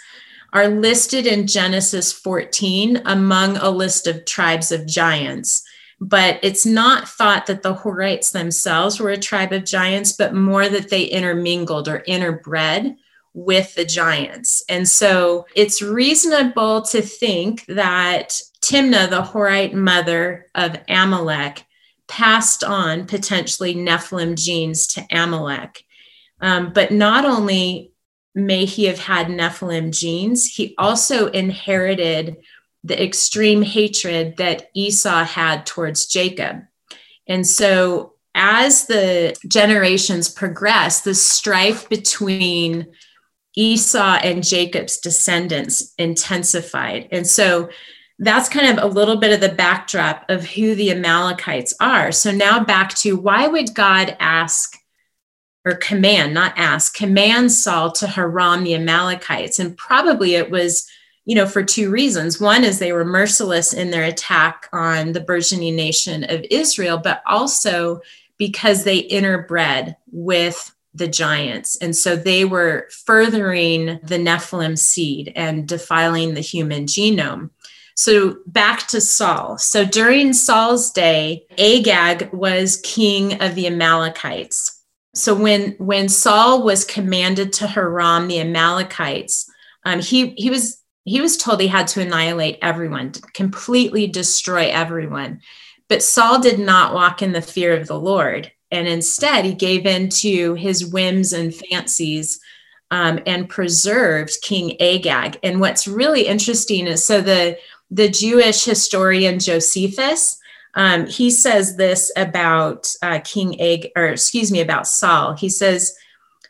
are listed in Genesis 14 among a list of tribes of giants but it's not thought that the Horites themselves were a tribe of giants, but more that they intermingled or interbred with the giants. And so it's reasonable to think that Timnah, the Horite mother of Amalek, passed on potentially Nephilim genes to Amalek. Um, but not only may he have had Nephilim genes, he also inherited the extreme hatred that Esau had towards Jacob. And so, as the generations progress, the strife between Esau and Jacob's descendants intensified. And so, that's kind of a little bit of the backdrop of who the Amalekites are. So, now back to why would God ask or command, not ask, command Saul to haram the Amalekites? And probably it was you know, for two reasons. One is they were merciless in their attack on the burgeoning nation of Israel, but also because they interbred with the giants. And so they were furthering the Nephilim seed and defiling the human genome. So back to Saul. So during Saul's day, Agag was king of the Amalekites. So when when Saul was commanded to haram the Amalekites, um, he he was he was told he had to annihilate everyone, completely destroy everyone. But Saul did not walk in the fear of the Lord. And instead, he gave in to his whims and fancies um, and preserved King Agag. And what's really interesting is so the, the Jewish historian Josephus, um, he says this about uh, King Ag, or excuse me, about Saul. He says,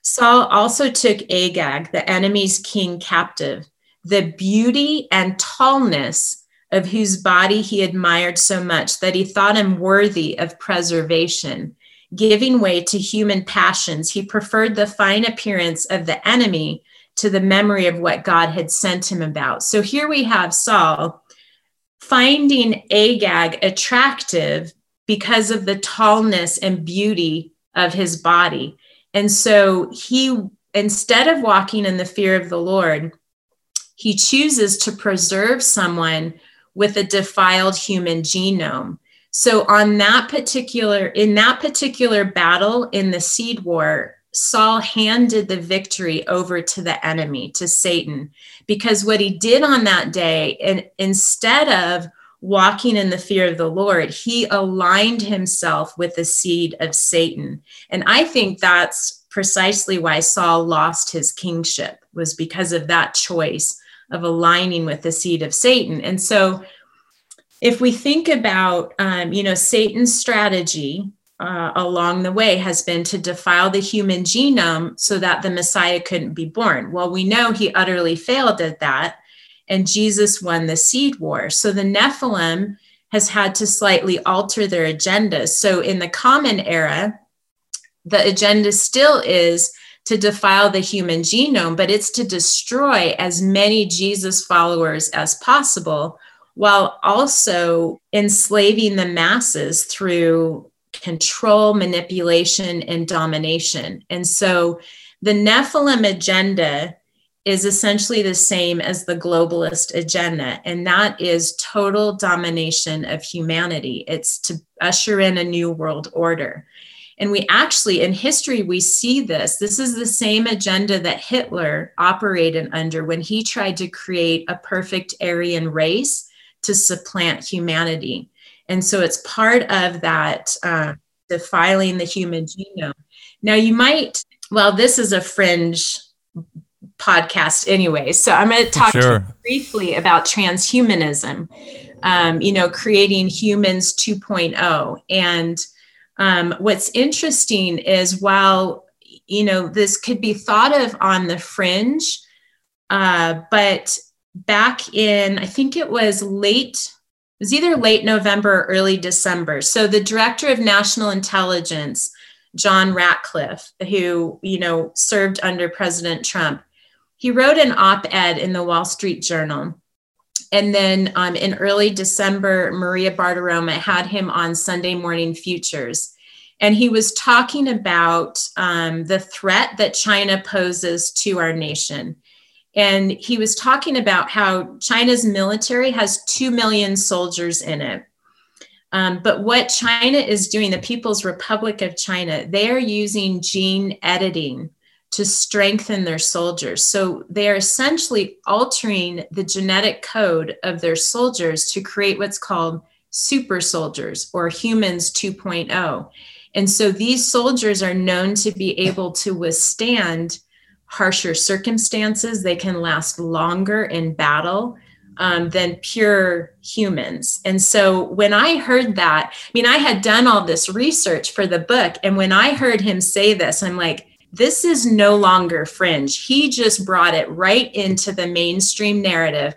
Saul also took Agag, the enemy's king, captive the beauty and tallness of whose body he admired so much that he thought him worthy of preservation. giving way to human passions. He preferred the fine appearance of the enemy to the memory of what God had sent him about. So here we have Saul finding Agag attractive because of the tallness and beauty of his body. And so he, instead of walking in the fear of the Lord, he chooses to preserve someone with a defiled human genome. So on that particular in that particular battle in the seed war, Saul handed the victory over to the enemy, to Satan, because what he did on that day, and instead of walking in the fear of the Lord, he aligned himself with the seed of Satan. And I think that's precisely why Saul lost his kingship, was because of that choice of aligning with the seed of Satan. And so if we think about, um, you know, Satan's strategy uh, along the way has been to defile the human genome so that the Messiah couldn't be born. Well, we know he utterly failed at that and Jesus won the seed war. So the Nephilim has had to slightly alter their agenda. So in the common era, the agenda still is to defile the human genome, but it's to destroy as many Jesus followers as possible while also enslaving the masses through control, manipulation, and domination. And so the Nephilim agenda is essentially the same as the globalist agenda, and that is total domination of humanity. It's to usher in a new world order. And we actually, in history, we see this. This is the same agenda that Hitler operated under when he tried to create a perfect Aryan race to supplant humanity. And so it's part of that uh, defiling the human genome. Now, you might, well, this is a fringe podcast anyway. So I'm going to talk sure. briefly about transhumanism, um, you know, creating humans 2.0. And um, what's interesting is while, you know, this could be thought of on the fringe, uh, but back in, I think it was late, was either late November or early December. So the director of national intelligence, John Ratcliffe, who, you know, served under President Trump, he wrote an op ed in the Wall Street Journal. And then um, in early December, Maria Bartiromo had him on Sunday Morning Futures. And he was talking about um, the threat that China poses to our nation. And he was talking about how China's military has 2 million soldiers in it. Um, but what China is doing, the People's Republic of China, they are using gene editing to strengthen their soldiers. So they are essentially altering the genetic code of their soldiers to create what's called super soldiers or humans 2.0. And so these soldiers are known to be able to withstand harsher circumstances. They can last longer in battle um, than pure humans. And so when I heard that, I mean, I had done all this research for the book. And when I heard him say this, I'm like, this is no longer fringe. He just brought it right into the mainstream narrative.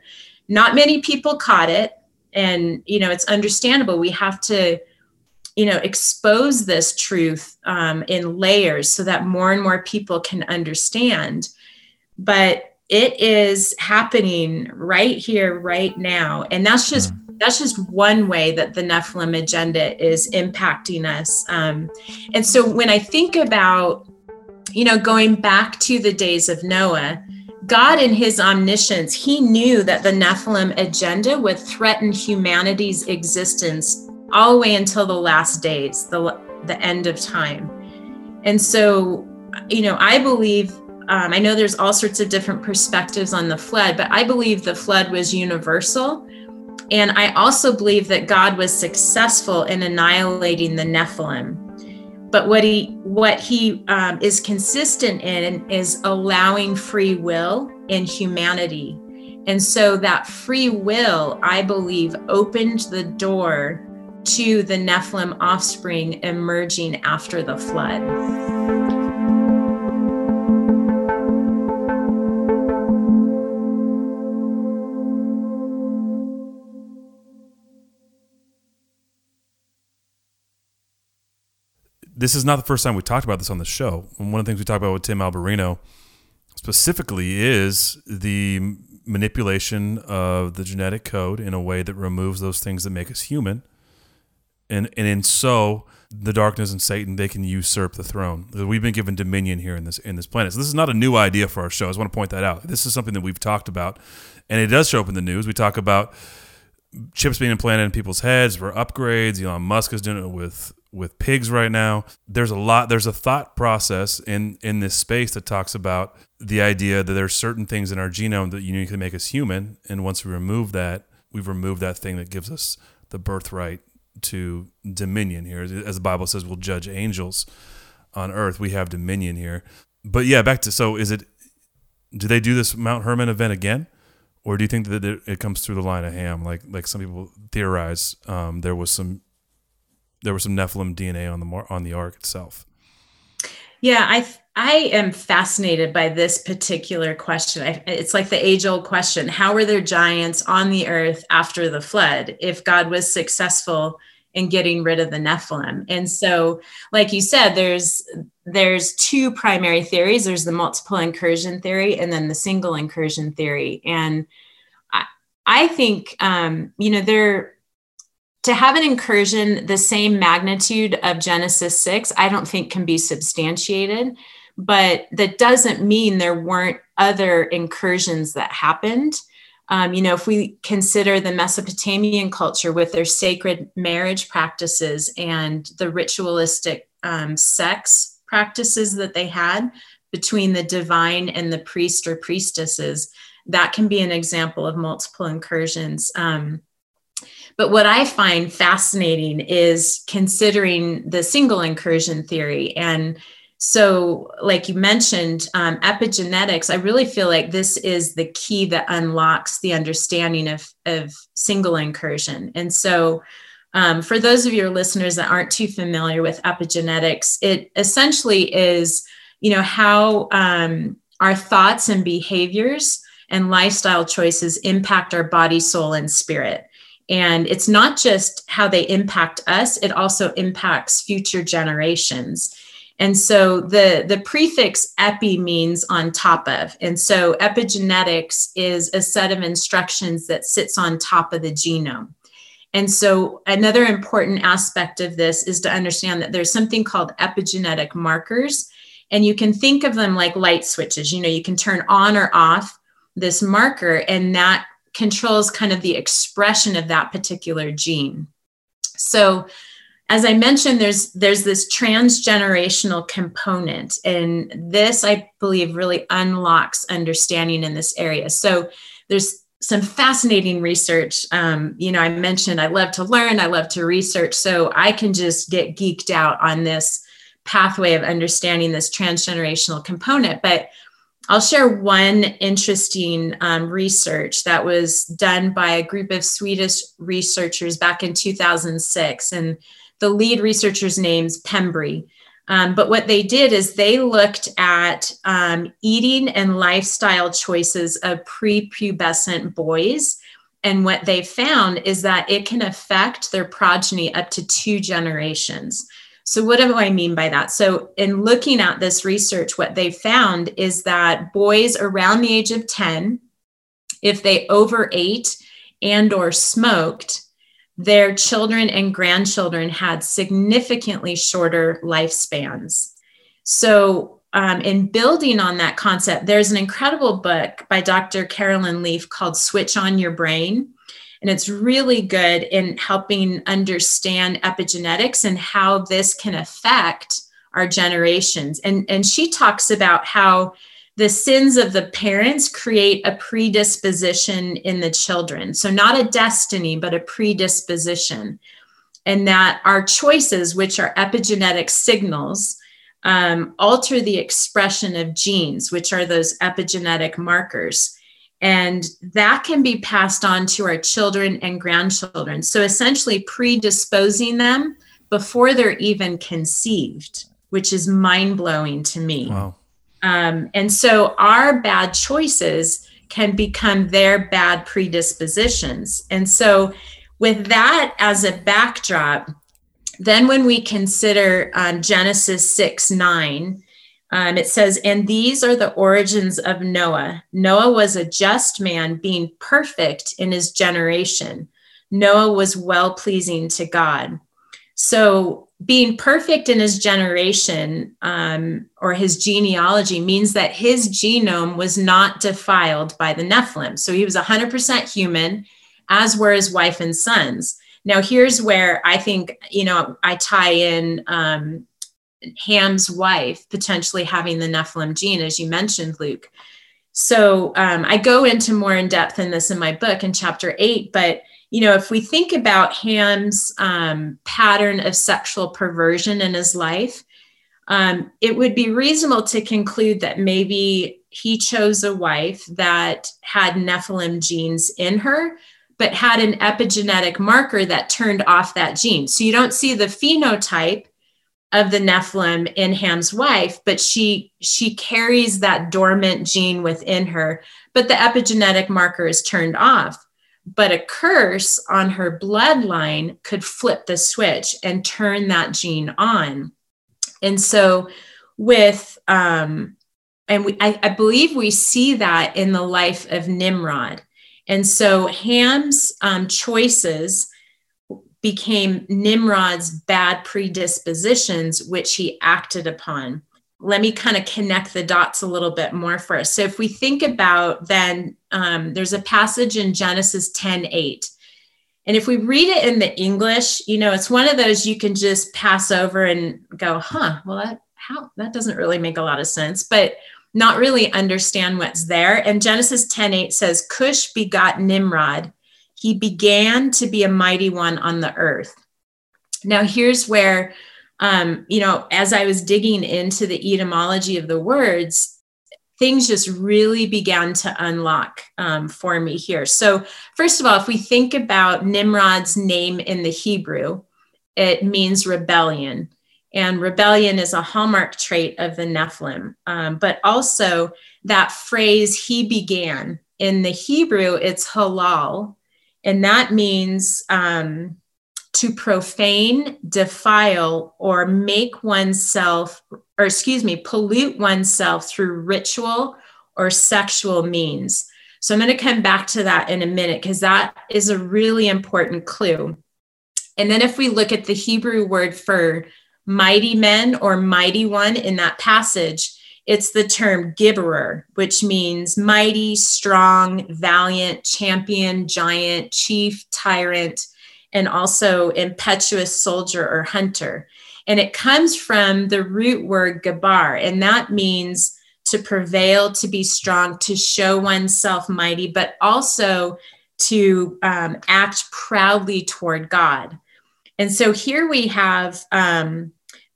Not many people caught it. And, you know, it's understandable. We have to, you know, expose this truth um, in layers so that more and more people can understand. But it is happening right here, right now. And that's just mm. that's just one way that the Nephilim agenda is impacting us. Um, and so when I think about you know, going back to the days of Noah, God, in his omniscience, he knew that the Nephilim agenda would threaten humanity's existence all the way until the last days, the, the end of time. And so, you know, I believe, um, I know there's all sorts of different perspectives on the flood, but I believe the flood was universal. And I also believe that God was successful in annihilating the Nephilim but what he what he um, is consistent in is allowing free will in humanity and so that free will i believe opened the door to the nephilim offspring emerging after the flood this is not the first time we talked about this on the show. One of the things we talked about with Tim Alberino specifically is the manipulation of the genetic code in a way that removes those things that make us human. And and in so the darkness and Satan they can usurp the throne. We've been given dominion here in this in this planet. So this is not a new idea for our show. I just want to point that out. This is something that we've talked about, and it does show up in the news. We talk about chips being implanted in people's heads for upgrades. Elon Musk is doing it with with pigs right now. There's a lot. There's a thought process in in this space that talks about the idea that there's certain things in our genome that uniquely make us human, and once we remove that, we've removed that thing that gives us the birthright to dominion here. As the Bible says, we'll judge angels on earth. We have dominion here. But yeah, back to so is it? Do they do this Mount Hermon event again? or do you think that it, comes through the line of Ham, like like some people theorize? Um, there was some there was some Nephilim DNA on the on the ark itself. Yeah, I I am fascinated by this particular question. It's like the age old question: How were there giants on the earth after the flood? If God was successful in getting rid of the Nephilim, and so, like you said, there's there's two primary theories. There's the multiple incursion theory, and then the single incursion theory. And I I think um, you know there to have an incursion the same magnitude of Genesis 6, I don't think can be substantiated. But that doesn't mean there weren't other incursions that happened. Um, you know, if we consider the Mesopotamian culture with their sacred marriage practices and the ritualistic um, sex practices that they had between the divine and the priest or priestesses, that can be an example of multiple incursions. Um, but what I find fascinating is considering the single incursion theory. And so, like you mentioned, um, epigenetics, I really feel like this is the key that unlocks the understanding of, of single incursion. And so, um, for those of your listeners that aren't too familiar with epigenetics, it essentially is, you know, how um, our thoughts and behaviors and lifestyle choices impact our body, soul, and spirit. And it's not just how they impact us, it also impacts future generations. And so the, the prefix epi means on top of. And so epigenetics is a set of instructions that sits on top of the genome. And so another important aspect of this is to understand that there's something called epigenetic markers. And you can think of them like light switches. You know, you can turn on or off this marker, and that controls kind of the expression of that particular gene. So, as I mentioned, there's there's this transgenerational component, and this I believe really unlocks understanding in this area. So, there's some fascinating research. Um, you know, I mentioned I love to learn, I love to research, so I can just get geeked out on this pathway of understanding this transgenerational component. But I'll share one interesting um, research that was done by a group of Swedish researchers back in 2006. And the lead researcher's name's Pembrey. Um, but what they did is they looked at um, eating and lifestyle choices of prepubescent boys. And what they found is that it can affect their progeny up to two generations. So, what do I mean by that? So, in looking at this research, what they found is that boys around the age of 10, if they overate and or smoked, their children and grandchildren had significantly shorter lifespans. So, um, in building on that concept, there's an incredible book by Dr. Caroline Leaf called Switch on Your Brain. And it's really good in helping understand epigenetics and how this can affect our generations. And, and she talks about how the sins of the parents create a predisposition in the children. So, not a destiny, but a predisposition. And that our choices, which are epigenetic signals, um, alter the expression of genes, which are those epigenetic markers and that can be passed on to our children and grandchildren. So essentially, predisposing them before they're even conceived, which is mind blowing to me. Wow. Um, and so our bad choices can become their bad predispositions. And so, with that as a backdrop, Then, when we consider um, Genesis 6 9, um, it says, And these are the origins of Noah. Noah was a just man, being perfect in his generation. Noah was well pleasing to God. So, being perfect in his generation um, or his genealogy means that his genome was not defiled by the Nephilim. So, he was 100% human, as were his wife and sons. Now, here's where I think, you know, I tie in um, Ham's wife potentially having the Nephilim gene, as you mentioned, Luke. So um, I go into more in depth in this in my book in chapter eight. But, you know, if we think about Ham's um, pattern of sexual perversion in his life, um, it would be reasonable to conclude that maybe he chose a wife that had Nephilim genes in her, but had an epigenetic marker that turned off that gene. So you don't see the phenotype of the Nephilim in Ham's wife, but she she carries that dormant gene within her, but the epigenetic marker is turned off. But a curse on her bloodline could flip the switch and turn that gene on. And so with um, and we, I, I believe we see that in the life of Nimrod and so Ham's um, choices became Nimrod's bad predispositions, which he acted upon. Let me kind of connect the dots a little bit more first. So, if we think about then, um, there's a passage in Genesis 10 8. And if we read it in the English, you know, it's one of those you can just pass over and go, huh, well, that, how, that doesn't really make a lot of sense. But not really understand what's there. And Genesis 10 8 says, Cush begot Nimrod. He began to be a mighty one on the earth. Now, here's where, um, you know, as I was digging into the etymology of the words, things just really began to unlock um, for me here. So, first of all, if we think about Nimrod's name in the Hebrew, it means rebellion. And rebellion is a hallmark trait of the Nephilim. Um, but also, that phrase, he began, in the Hebrew, it's halal. And that means um, to profane, defile, or make oneself, or excuse me, pollute oneself through ritual or sexual means. So I'm going to come back to that in a minute because that is a really important clue. And then if we look at the Hebrew word for mighty men or mighty one in that passage, it's the term gibberer, which means mighty, strong, valiant, champion, giant, chief, tyrant, and also impetuous soldier or hunter. And it comes from the root word gabar, and that means to prevail, to be strong, to show oneself mighty, but also to um, act proudly toward God. And so here we have um,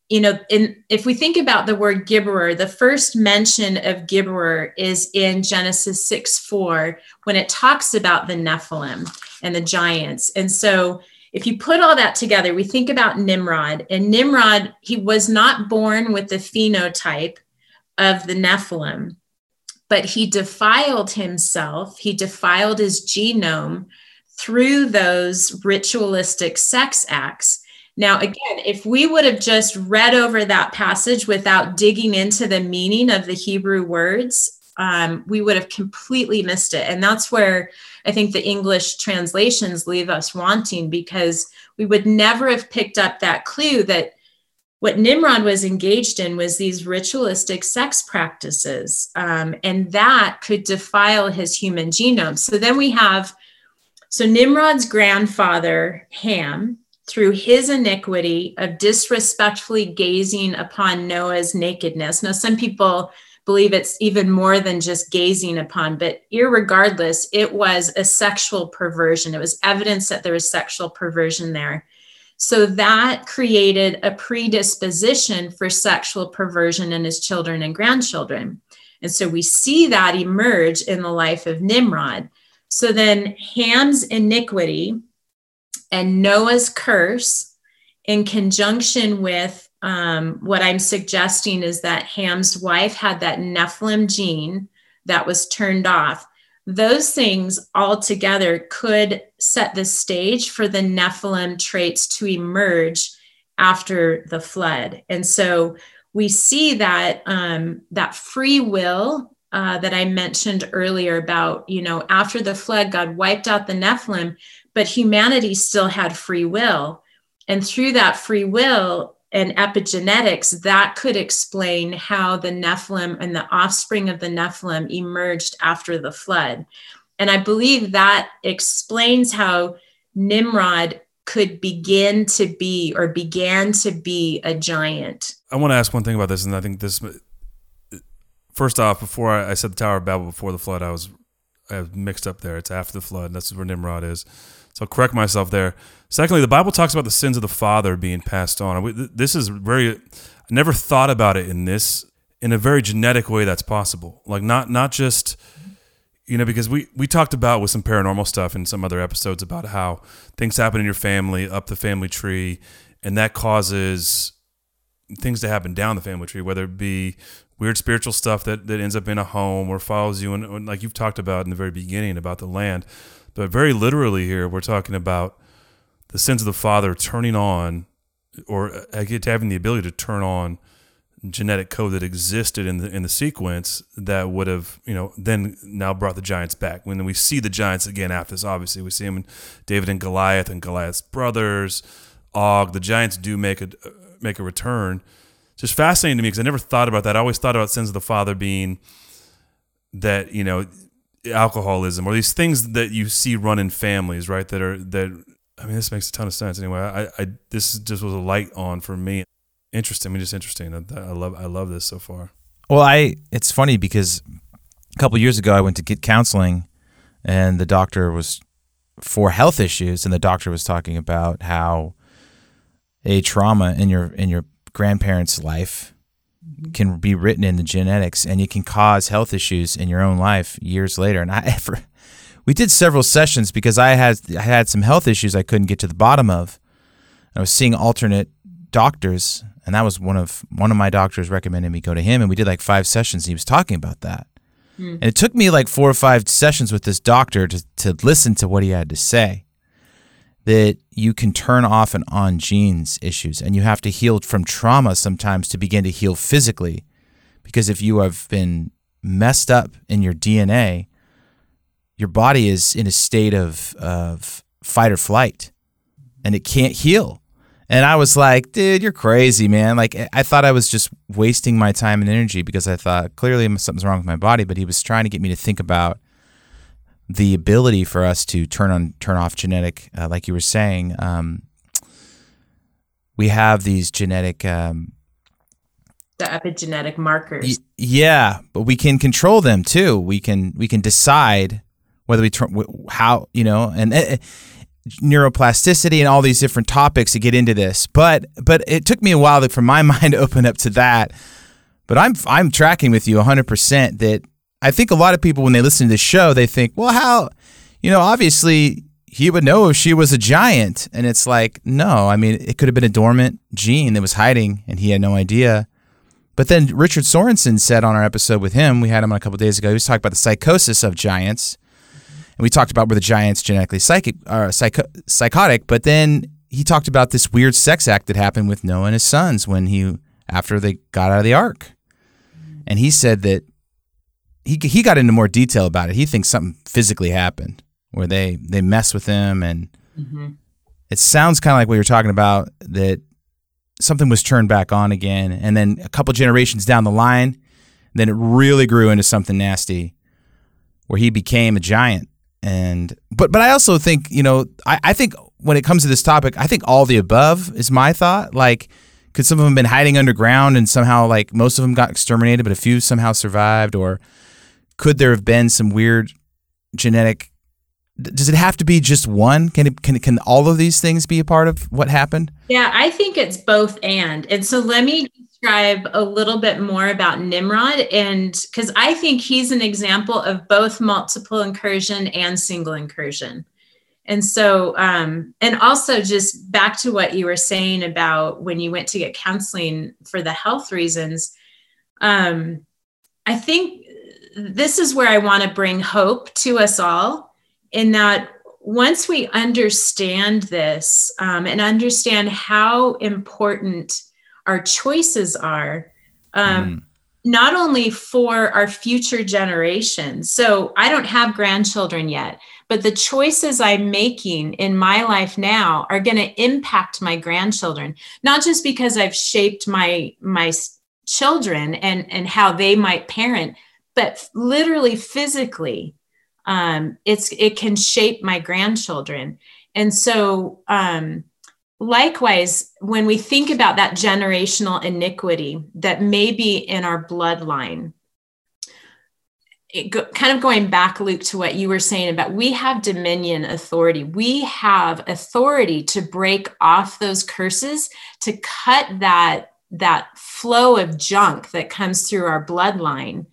you know, in if we think about the word gibberer, the first mention of gibberer is in Genesis 6 4, when it talks about the Nephilim and the giants. And so if you put all that together, we think about Nimrod, and Nimrod, he was not born with the phenotype of the Nephilim, but he defiled himself, he defiled his genome through those ritualistic sex acts. Now, again, if we would have just read over that passage without digging into the meaning of the Hebrew words, um, we would have completely missed it. And that's where I think the English translations leave us wanting because we would never have picked up that clue that what Nimrod was engaged in was these ritualistic sex practices, um, and that could defile his human genome. So then we have, so Nimrod's grandfather, Ham, through his iniquity of disrespectfully gazing upon Noah's nakedness. Now, some people believe it's even more than just gazing upon, but irregardless, it was a sexual perversion. It was evidence that there was sexual perversion there. So that created a predisposition for sexual perversion in his children and grandchildren. And so we see that emerge in the life of Nimrod. So then Ham's iniquity and Noah's curse, in conjunction with um, what I'm suggesting is that Ham's wife had that Nephilim gene that was turned off. Those things all together could set the stage for the Nephilim traits to emerge after the flood. And so we see that um, that free will uh, that I mentioned earlier about, you know, after the flood, God wiped out the Nephilim, but humanity still had free will. And through that free will and epigenetics, that could explain how the Nephilim and the offspring of the Nephilim emerged after the flood. And I believe that explains how Nimrod could begin to be or began to be a giant. I want to ask one thing about this, and I think this. First off, before I, said the Tower of Babel before the flood, I was I was mixed up there. It's after the flood. And That's where Nimrod is. So I'll correct myself there. Secondly, the Bible talks about the sins of the father being passed on. This is very. I never thought about it in this in a very genetic way. That's possible. Like not not just you know because we we talked about with some paranormal stuff in some other episodes about how things happen in your family up the family tree and that causes things to happen down the family tree whether it be weird spiritual stuff that, that ends up in a home or follows you and like you've talked about in the very beginning about the land but very literally here we're talking about the sins of the father turning on or uh, having the ability to turn on genetic code that existed in the in the sequence that would have you know then now brought the giants back. When we see the giants again after this, obviously we see them in David and Goliath and Goliath's brothers, Og. The giants do make a make a return. It's just fascinating to me because I never thought about that. I always thought about sins of the father being that you know alcoholism or these things that you see run in families, right? That are that. I mean, this makes a ton of sense. Anyway, I, I this just was a light on for me interesting. I mean, just interesting. I, I love I love this so far. Well, I it's funny because a couple years ago I went to get counseling, and the doctor was for health issues, and the doctor was talking about how a trauma in your in your grandparents' life can be written in the genetics, and it can cause health issues in your own life years later. And I [LAUGHS] ever we did several sessions because I had I had some health issues I couldn't get to the bottom of. I was seeing alternate doctors and that was one of one of my doctors recommended me go to him and we did like five sessions and he was talking about that mm. and it took me like four or five sessions with this doctor to, to listen to what he had to say that you can turn off and on genes issues and you have to heal from trauma sometimes to begin to heal physically because if you have been messed up in your dna your body is in a state of, of fight or flight and it can't heal and I was like, dude, you're crazy, man. Like, I thought I was just wasting my time and energy because I thought clearly something's wrong with my body. But he was trying to get me to think about the ability for us to turn on, turn off genetic, uh, like you were saying. Um, we have these genetic. Um, the epigenetic markers. Y- yeah, but we can control them too. We can we can decide whether we turn how you know and. It, neuroplasticity and all these different topics to get into this. But but it took me a while for my [LAUGHS] mind to open up to that. But I'm I'm tracking with you 100% that I think a lot of people when they listen to this show they think, "Well, how you know, obviously he would know if she was a giant." And it's like, "No, I mean, it could have been a dormant gene that was hiding and he had no idea." But then Richard Sorensen said on our episode with him, we had him on a couple days ago, he was talking about the psychosis of giants and we talked about were the giants genetically psychic or psycho- psychotic, but then he talked about this weird sex act that happened with Noah and his sons when he after they got out of the ark. And he said that he he got into more detail about it. He thinks something physically happened where they they mess with him and mm-hmm. it sounds kind of like what you're talking about that something was turned back on again and then a couple generations down the line then it really grew into something nasty where he became a giant and but but I also think you know I, I think when it comes to this topic I think all the above is my thought like could some of them been hiding underground and somehow like most of them got exterminated but a few somehow survived or could there have been some weird genetic does it have to be just one can it can can all of these things be a part of what happened yeah i think it's both and and so let me describe a little bit more about Nimrod and because I think he's an example of both multiple incursion and single incursion. And so, um, and also just back to what you were saying about when you went to get counseling for the health reasons. Um, I think this is where I want to bring hope to us all in that once we understand this um, and understand how important our choices are, um, mm. not only for our future generations. So I don't have grandchildren yet, but the choices I'm making in my life now are going to impact my grandchildren, not just because I've shaped my my children and and how they might parent, but literally physically um, it's it can shape my grandchildren. And so um, likewise when we think about that generational iniquity that may be in our bloodline go, kind of going back luke to what you were saying about we have dominion authority. We have authority to break off those curses to cut that that flow of junk that comes through our bloodline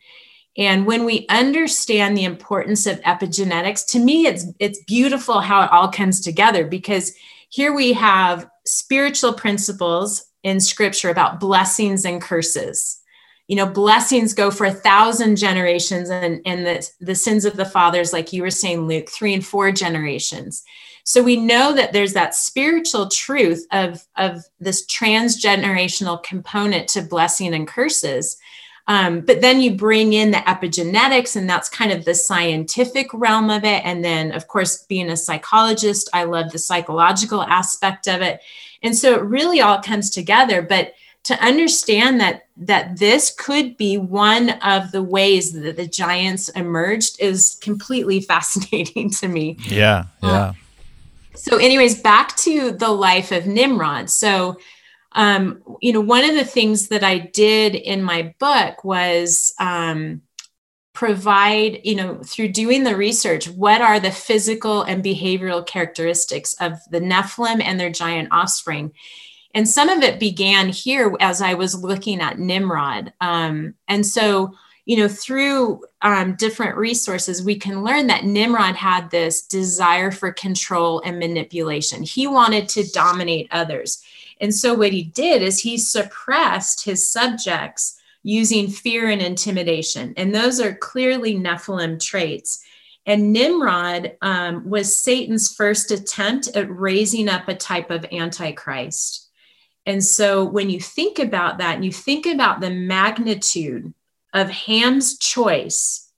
and when we understand the importance of epigenetics, to me, it's it's beautiful how it all comes together because here we have spiritual principles in scripture about blessings and curses. You know, blessings go for a thousand generations, and, and the, the sins of the fathers, like you were saying, Luke, three and four generations. So we know that there's that spiritual truth of, of this transgenerational component to blessing and curses. Um, but then you bring in the epigenetics, and that's kind of the scientific realm of it. And then, of course, being a psychologist, I love the psychological aspect of it. And so it really all comes together. But to understand that that this could be one of the ways that the giants emerged is completely [LAUGHS] fascinating to me. Yeah, yeah. Uh, so, anyways, back to the life of Nimrod. So um, you know, one of the things that I did in my book was um, provide, you know, through doing the research, what are the physical and behavioral characteristics of the Nephilim and their giant offspring. And some of it began here as I was looking at Nimrod. Um, and so, you know, through um, different resources, we can learn that Nimrod had this desire for control and manipulation. He wanted to dominate others. And so what he did is he suppressed his subjects using fear and intimidation. And those are clearly Nephilim traits. And Nimrod um, was Satan's first attempt at raising up a type of antichrist. And so when you think about that and you think about the magnitude of Ham's choice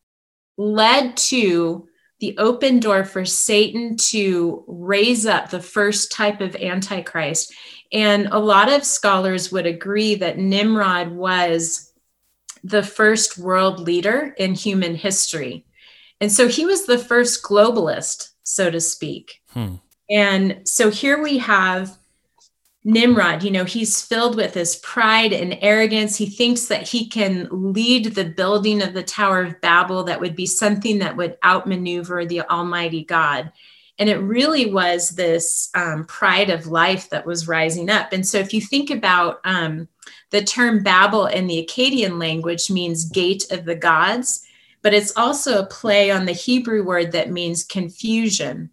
led to the open door for Satan to raise up the first type of antichrist. And a lot of scholars would agree that Nimrod was the first world leader in human history. And so he was the first globalist, so to speak. Hmm. And so here we have Nimrod, you know, he's filled with his pride and arrogance. He thinks that he can lead the building of the Tower of Babel, that would be something that would outmaneuver the Almighty God. And it really was this um, pride of life that was rising up. And so, if you think about um, the term Babel in the Akkadian language, means gate of the gods, but it's also a play on the Hebrew word that means confusion.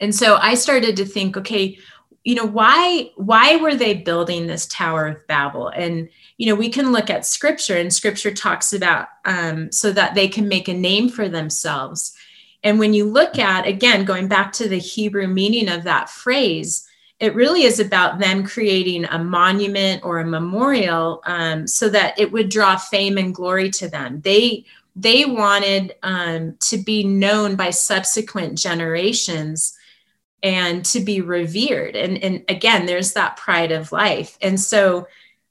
And so I started to think, okay, you know why why were they building this tower of babel and you know we can look at scripture and scripture talks about um, so that they can make a name for themselves and when you look at, again, going back to the Hebrew meaning of that phrase, it really is about them creating a monument or a memorial um, so that it would draw fame and glory to them. They they wanted um, to be known by subsequent generations and to be revered. And, and again, there's that pride of life. And so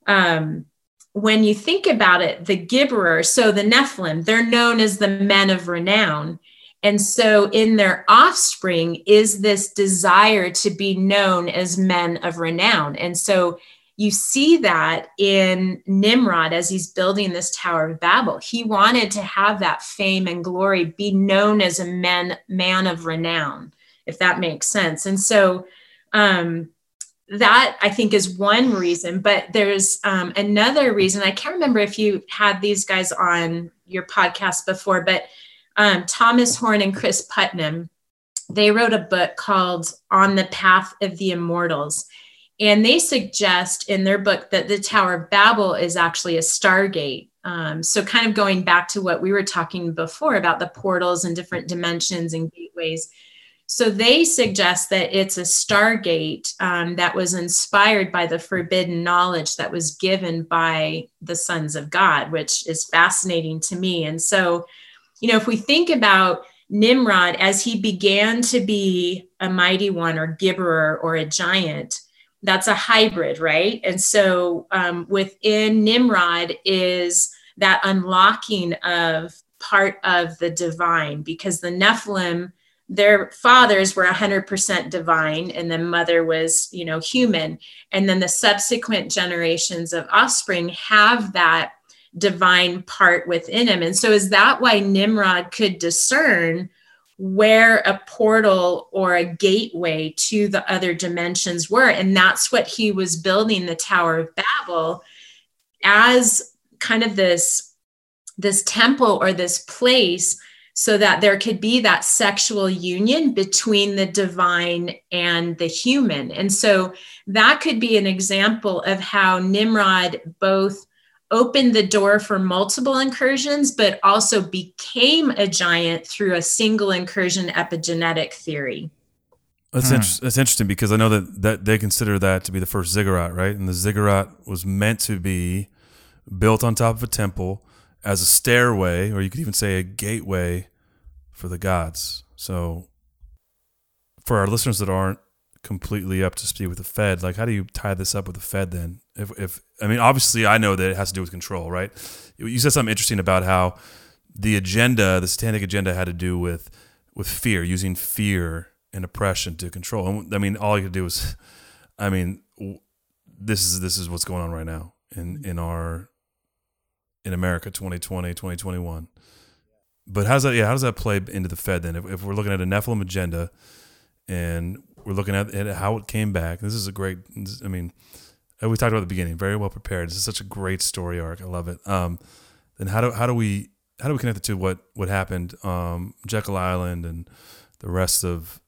um, when you think about it, the Gibberer, so the Nephilim, they're known as the men of renown. And so, in their offspring is this desire to be known as men of renown. And so, you see that in Nimrod as he's building this Tower of Babel. He wanted to have that fame and glory, be known as a man, man of renown, if that makes sense. And so, um, that I think is one reason, but there's um, another reason. I can't remember if you had these guys on your podcast before, but um, Thomas Horn and Chris Putnam, they wrote a book called On the Path of the Immortals. And they suggest in their book that the Tower of Babel is actually a stargate. Um, so, kind of going back to what we were talking before about the portals and different dimensions and gateways. So they suggest that it's a stargate um, that was inspired by the forbidden knowledge that was given by the sons of God, which is fascinating to me. And so, you know, if we think about Nimrod as he began to be a mighty one or gibberer or a giant, that's a hybrid, right? And so um, within Nimrod is that unlocking of part of the divine because the Nephilim their fathers were 100% divine and the mother was you know human and then the subsequent generations of offspring have that divine part within him and so is that why nimrod could discern where a portal or a gateway to the other dimensions were and that's what he was building the tower of babel as kind of this this temple or this place so that there could be that sexual union between the divine and the human. And so that could be an example of how Nimrod both opened the door for multiple incursions, but also became a giant through a single incursion epigenetic theory. That's, hmm. inter- that's interesting because I know that, that they consider that to be the first ziggurat, right? And the ziggurat was meant to be built on top of a temple as a stairway, or you could even say a gateway for the gods. So, for our listeners that aren't completely up to speed with the Fed, like how do you tie this up with the Fed then? If, if I mean, obviously, I know that it has to do with control, right? You said something interesting about how the agenda, the satanic agenda, had to do with with fear, using fear and oppression to control. And I mean, all you could do is, I mean, this is this is what's going on right now in in our in America 2020, 2021. But how's that? Yeah, how does that play into the Fed then? If, if we're looking at a Nephilim agenda, and we're looking at, at how it came back, this is a great. I mean, we talked about at the beginning, very well prepared. This is such a great story arc. I love it. Um, then how do how do we how do we connect it to what what happened? Um, Jekyll Island and the rest of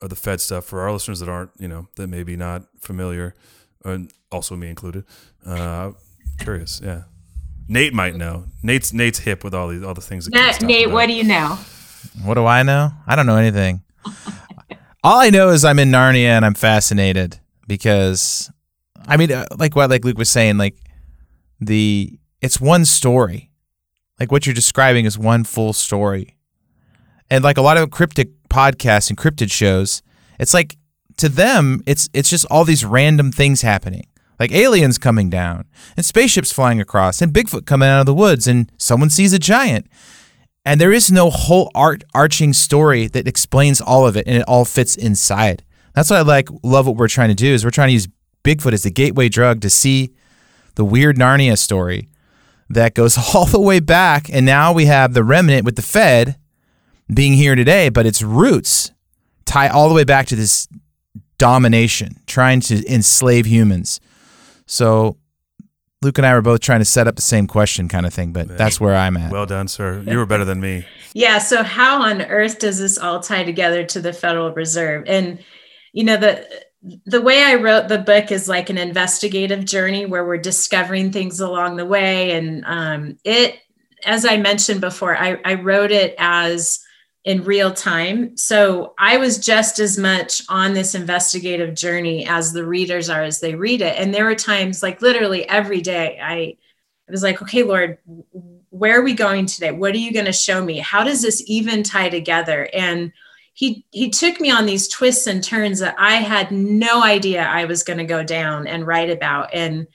of the Fed stuff for our listeners that aren't you know that maybe not familiar, and also me included. Uh, curious, yeah. Nate might know. Nate's Nate's hip with all these all the things. That Nate, about. what do you know? What do I know? I don't know anything. [LAUGHS] all I know is I'm in Narnia and I'm fascinated because, I mean, uh, like what like Luke was saying, like the it's one story, like what you're describing is one full story, and like a lot of cryptic podcasts and cryptid shows, it's like to them it's it's just all these random things happening like aliens coming down and spaceships flying across and Bigfoot coming out of the woods and someone sees a giant. And there is no whole art arching story that explains all of it and it all fits inside. That's what I like love what we're trying to do is we're trying to use Bigfoot is the gateway drug to see the weird Narnia story that goes [LAUGHS] all the way back and now we have the remnant with the Fed being here today, but its roots tie all the way back to this domination, trying to enslave humans. So Luke and I were both trying to set up the same question kind of thing, but that's where I'm at. Well done, sir. You were better than me. yeah. So how on earth does this all tie together to the Federal Reserve? And you know, the the way I wrote the book is like an investigative journey where we're discovering things along the way. And um, it, as I mentioned before, I, I wrote it as in real time. So I was just as much on this investigative journey as the readers are as they read it. And there were times, like literally every day, I, I was like, okay, Lord, where are we going today? What are you going to show me? How does this even tie together? And he he took me on these twists and turns that I had no idea I was going to go down and write about. And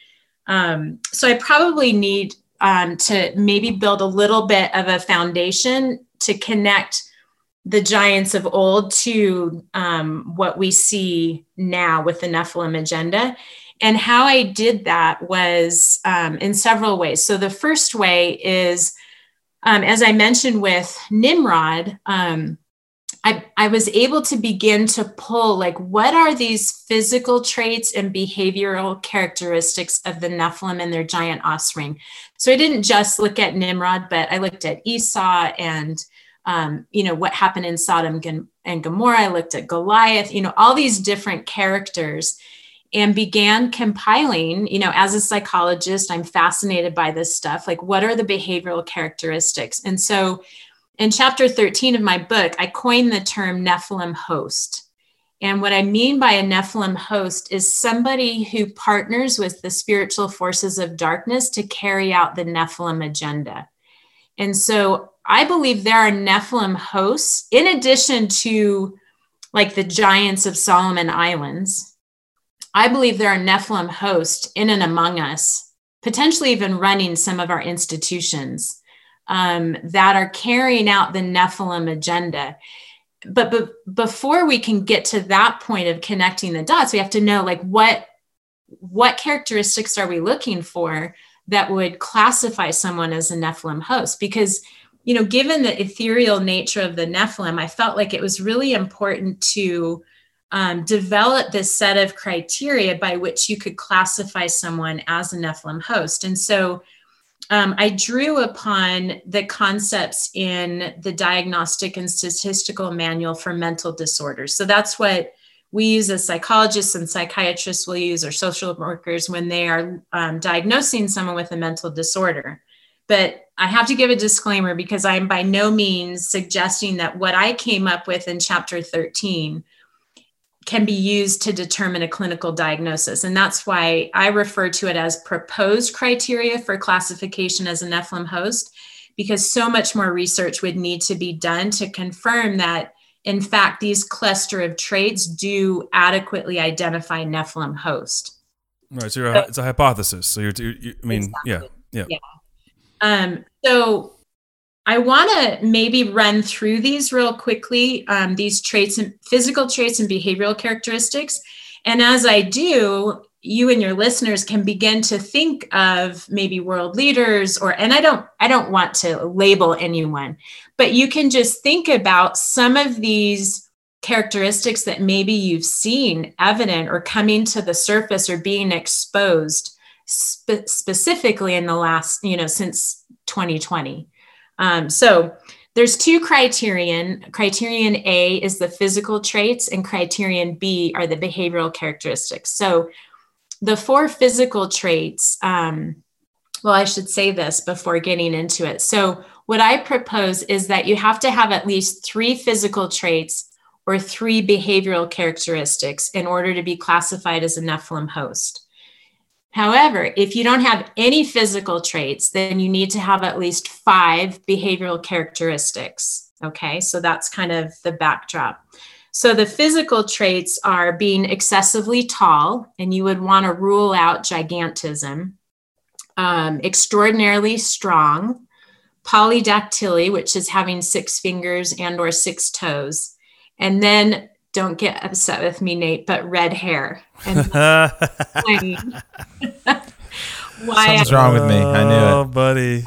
um, so I probably need um, to maybe build a little bit of a foundation to connect the giants of old to um, what we see now with the Nephilim agenda. And how I did that was um, in several ways. So the first way is, um, as I mentioned with Nimrod, um, I, I was able to begin to pull like what are these physical traits and behavioral characteristics of the Nephilim and their giant offspring. So I didn't just look at Nimrod, but I looked at Esau and um, you know, what happened in Sodom and Gomorrah. I looked at Goliath, you know, all these different characters and began compiling, you know, as a psychologist, I'm fascinated by this stuff. Like, what are the behavioral characteristics? And so in chapter 13 of my book, I coined the term Nephilim host. And what I mean by a Nephilim host is somebody who partners with the spiritual forces of darkness to carry out the Nephilim agenda. And so I believe there are Nephilim hosts, in addition to like the giants of Solomon Islands. I believe there are Nephilim hosts in and among us, potentially even running some of our institutions um, that are carrying out the Nephilim agenda. But, but before we can get to that point of connecting the dots, we have to know like what what characteristics are we looking for that would classify someone as a Nephilim host? Because you know, given the ethereal nature of the Nephilim, I felt like it was really important to um, develop this set of criteria by which you could classify someone as a Nephilim host. And so um, I drew upon the concepts in the Diagnostic and Statistical Manual for Mental Disorders. So that's what we use as psychologists and psychiatrists will use or social workers when they are um, diagnosing someone with a mental disorder. But I have to give a disclaimer because I'm by no means suggesting that what I came up with in chapter 13 can be used to determine a clinical diagnosis. And that's why I refer to it as proposed criteria for classification as a Nephilim host, because so much more research would need to be done to confirm that, in fact, these cluster of traits do adequately identify Nephilim host. Right. So, a, it's a hypothesis. So you're, you're I mean, exactly. yeah, yeah. Yeah. Um, so I want to maybe run through these real quickly, um, these traits and physical traits and behavioral characteristics. And as I do, you and your listeners can begin to think of maybe world leaders or and I don't I don't want to label anyone, but you can just think about some of these characteristics that maybe you've seen evident or coming to the surface or being exposed spe- specifically in the last, you know, since 2020. Um, so there's two criterion. Criterion A is the physical traits, and criterion B are the behavioral characteristics. So the four physical traits, um, well, I should say this before getting into it. So, what I propose is that you have to have at least three physical traits or three behavioral characteristics in order to be classified as a Nephilim host. However, if you don't have any physical traits, then you need to have at least five behavioral characteristics. Okay, so that's kind of the backdrop. So the physical traits are being excessively tall, and you would want to rule out gigantism, um, extraordinarily strong, polydactyly, which is having six fingers and or six toes, and then don't get upset with me, Nate, but red hair. And [LAUGHS] [LAUGHS] why Something's wrong with me. I knew it. Oh, buddy.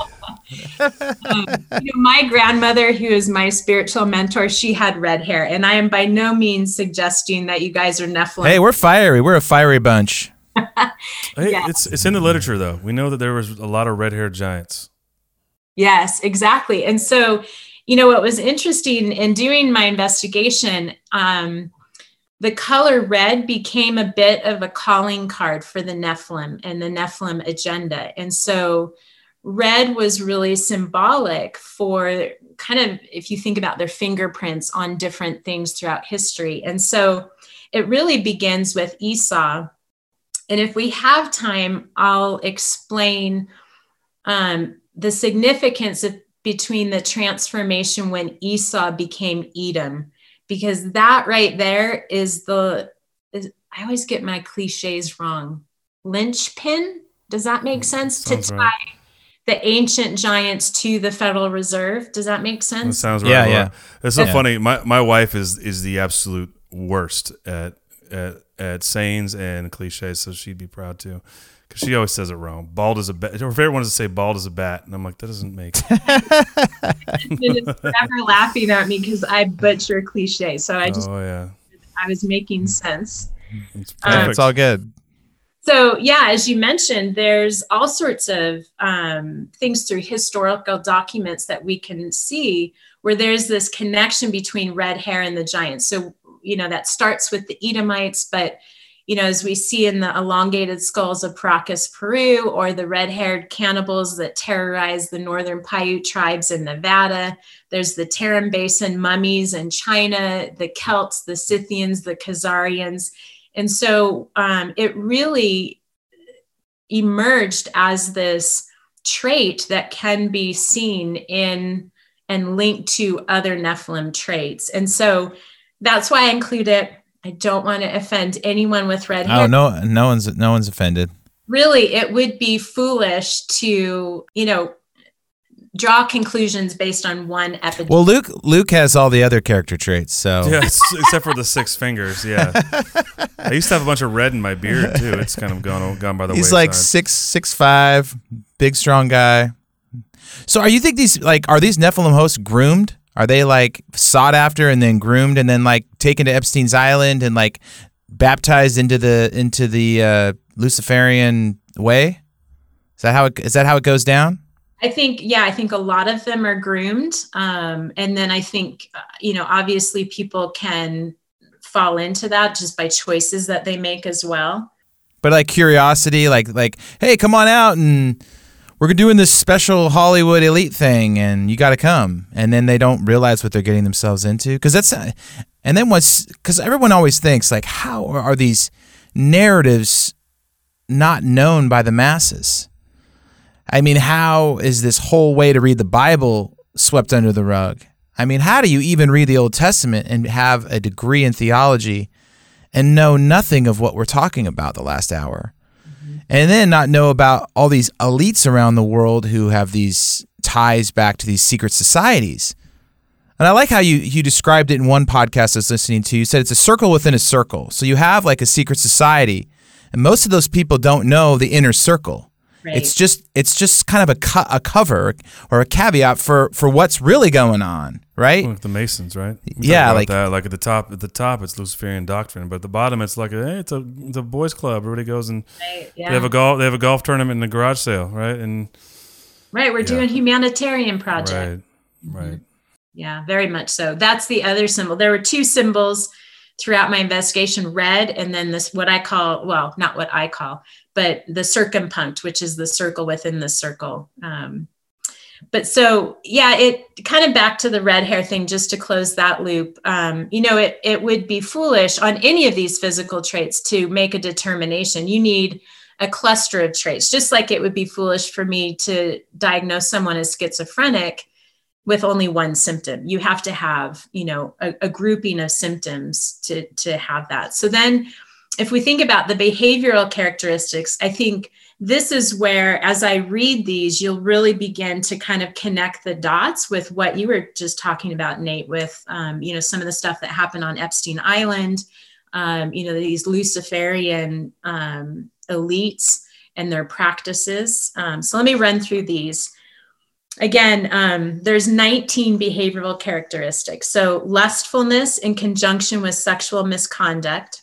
[LAUGHS] um, you know, my grandmother, who is my spiritual mentor, she had red hair, and I am by no means suggesting that you guys are Nephilim. Hey, we're fiery. We're a fiery bunch. hey, yeah. it's it's in the literature though. We know that there was a lot of red-haired giants. Yes, exactly. And so you know, what was interesting in doing my investigation, um, the color red became a bit of a calling card for the Nephilim and the Nephilim agenda. And so red was really symbolic for kind of, if you think about their fingerprints on different things throughout history. And so it really begins with Esau. And if we have time, I'll explain um, the significance of between the transformation when Esau became Edom, because that right there is the, is, I always get my cliches wrong. Linchpin? Does that make mm, sense? to tie right. the ancient giants to the Federal Reserve. Does that make sense? That sounds right. Yeah, yeah. It's so yeah. funny. My my wife is is the absolute worst at at at sayings and cliches, so she'd be proud too because she always says it wrong. Bald as a bat. Her favorite one is to say bald as a bat, and I'm like, that doesn't make. [LAUGHS] never laughing at me because I butcher cliche. So I just, oh yeah, I was making sense. It's, um, it's all good. So yeah, as you mentioned, there's all sorts of um, things through historical documents that we can see where there's this connection between red hair and the giants. So you know that starts with the Edomites, but you know, as we see in the elongated skulls of Paracas, Peru, or the red haired cannibals that terrorize the northern Paiute tribes in Nevada. There's the Tarim Basin mummies in China, the Celts, the Scythians, the Khazarians. And so um, it really emerged as this trait that can be seen in and linked to other Nephilim traits. And so that's why I include it I don't want to offend anyone with red oh, hair. Oh no, no one's no one's offended. Really, it would be foolish to, you know, draw conclusions based on one episode. Well, Luke Luke has all the other character traits, so [LAUGHS] yes, except for the six fingers. Yeah, [LAUGHS] I used to have a bunch of red in my beard too. It's kind of gone gone by the way. He's like six six five, big strong guy. So, are you think these like are these Nephilim hosts groomed? Are they like sought after and then groomed and then like taken to Epstein's Island and like baptized into the into the uh, Luciferian way? Is that how it, is that how it goes down? I think yeah, I think a lot of them are groomed, um, and then I think uh, you know obviously people can fall into that just by choices that they make as well. But like curiosity, like like hey, come on out and we're doing this special Hollywood elite thing and you got to come. And then they don't realize what they're getting themselves into. Cause that's, and then once, cause everyone always thinks like, how are these narratives not known by the masses? I mean, how is this whole way to read the Bible swept under the rug? I mean, how do you even read the Old Testament and have a degree in theology and know nothing of what we're talking about the last hour? And then not know about all these elites around the world who have these ties back to these secret societies. And I like how you you described it in one podcast I was listening to. You said it's a circle within a circle. So you have like a secret society, and most of those people don't know the inner circle. Right. It's just it's just kind of a co- a cover or a caveat for for what's really going on, right? Like the Masons, right? We yeah, like that. Like at the top, at the top, it's Luciferian doctrine, but at the bottom, it's like a hey, it's a it's a boys' club. Everybody goes and right, yeah. they have a golf they have a golf tournament in the garage sale, right? And right, we're yeah. doing humanitarian project. Right, right. Mm-hmm. Yeah, very much so. That's the other symbol. There were two symbols throughout my investigation red and then this what i call well not what i call but the circumpunct, which is the circle within the circle. Um, but so yeah, it kind of back to the red hair thing, just to close that loop. Um, you know, it it would be foolish on any of these physical traits to make a determination. You need a cluster of traits, just like it would be foolish for me to diagnose someone as schizophrenic with only one symptom. You have to have, you know, a, a grouping of symptoms to to have that. So then if we think about the behavioral characteristics, I think this is where, as I read these, you'll really begin to kind of connect the dots with what you were just talking about, Nate, with um, you know some of the stuff that happened on Epstein Island, um, you know these Luciferian um, elites and their practices. Um, so let me run through these. Again, um, there's 19 behavioral characteristics. So lustfulness in conjunction with sexual misconduct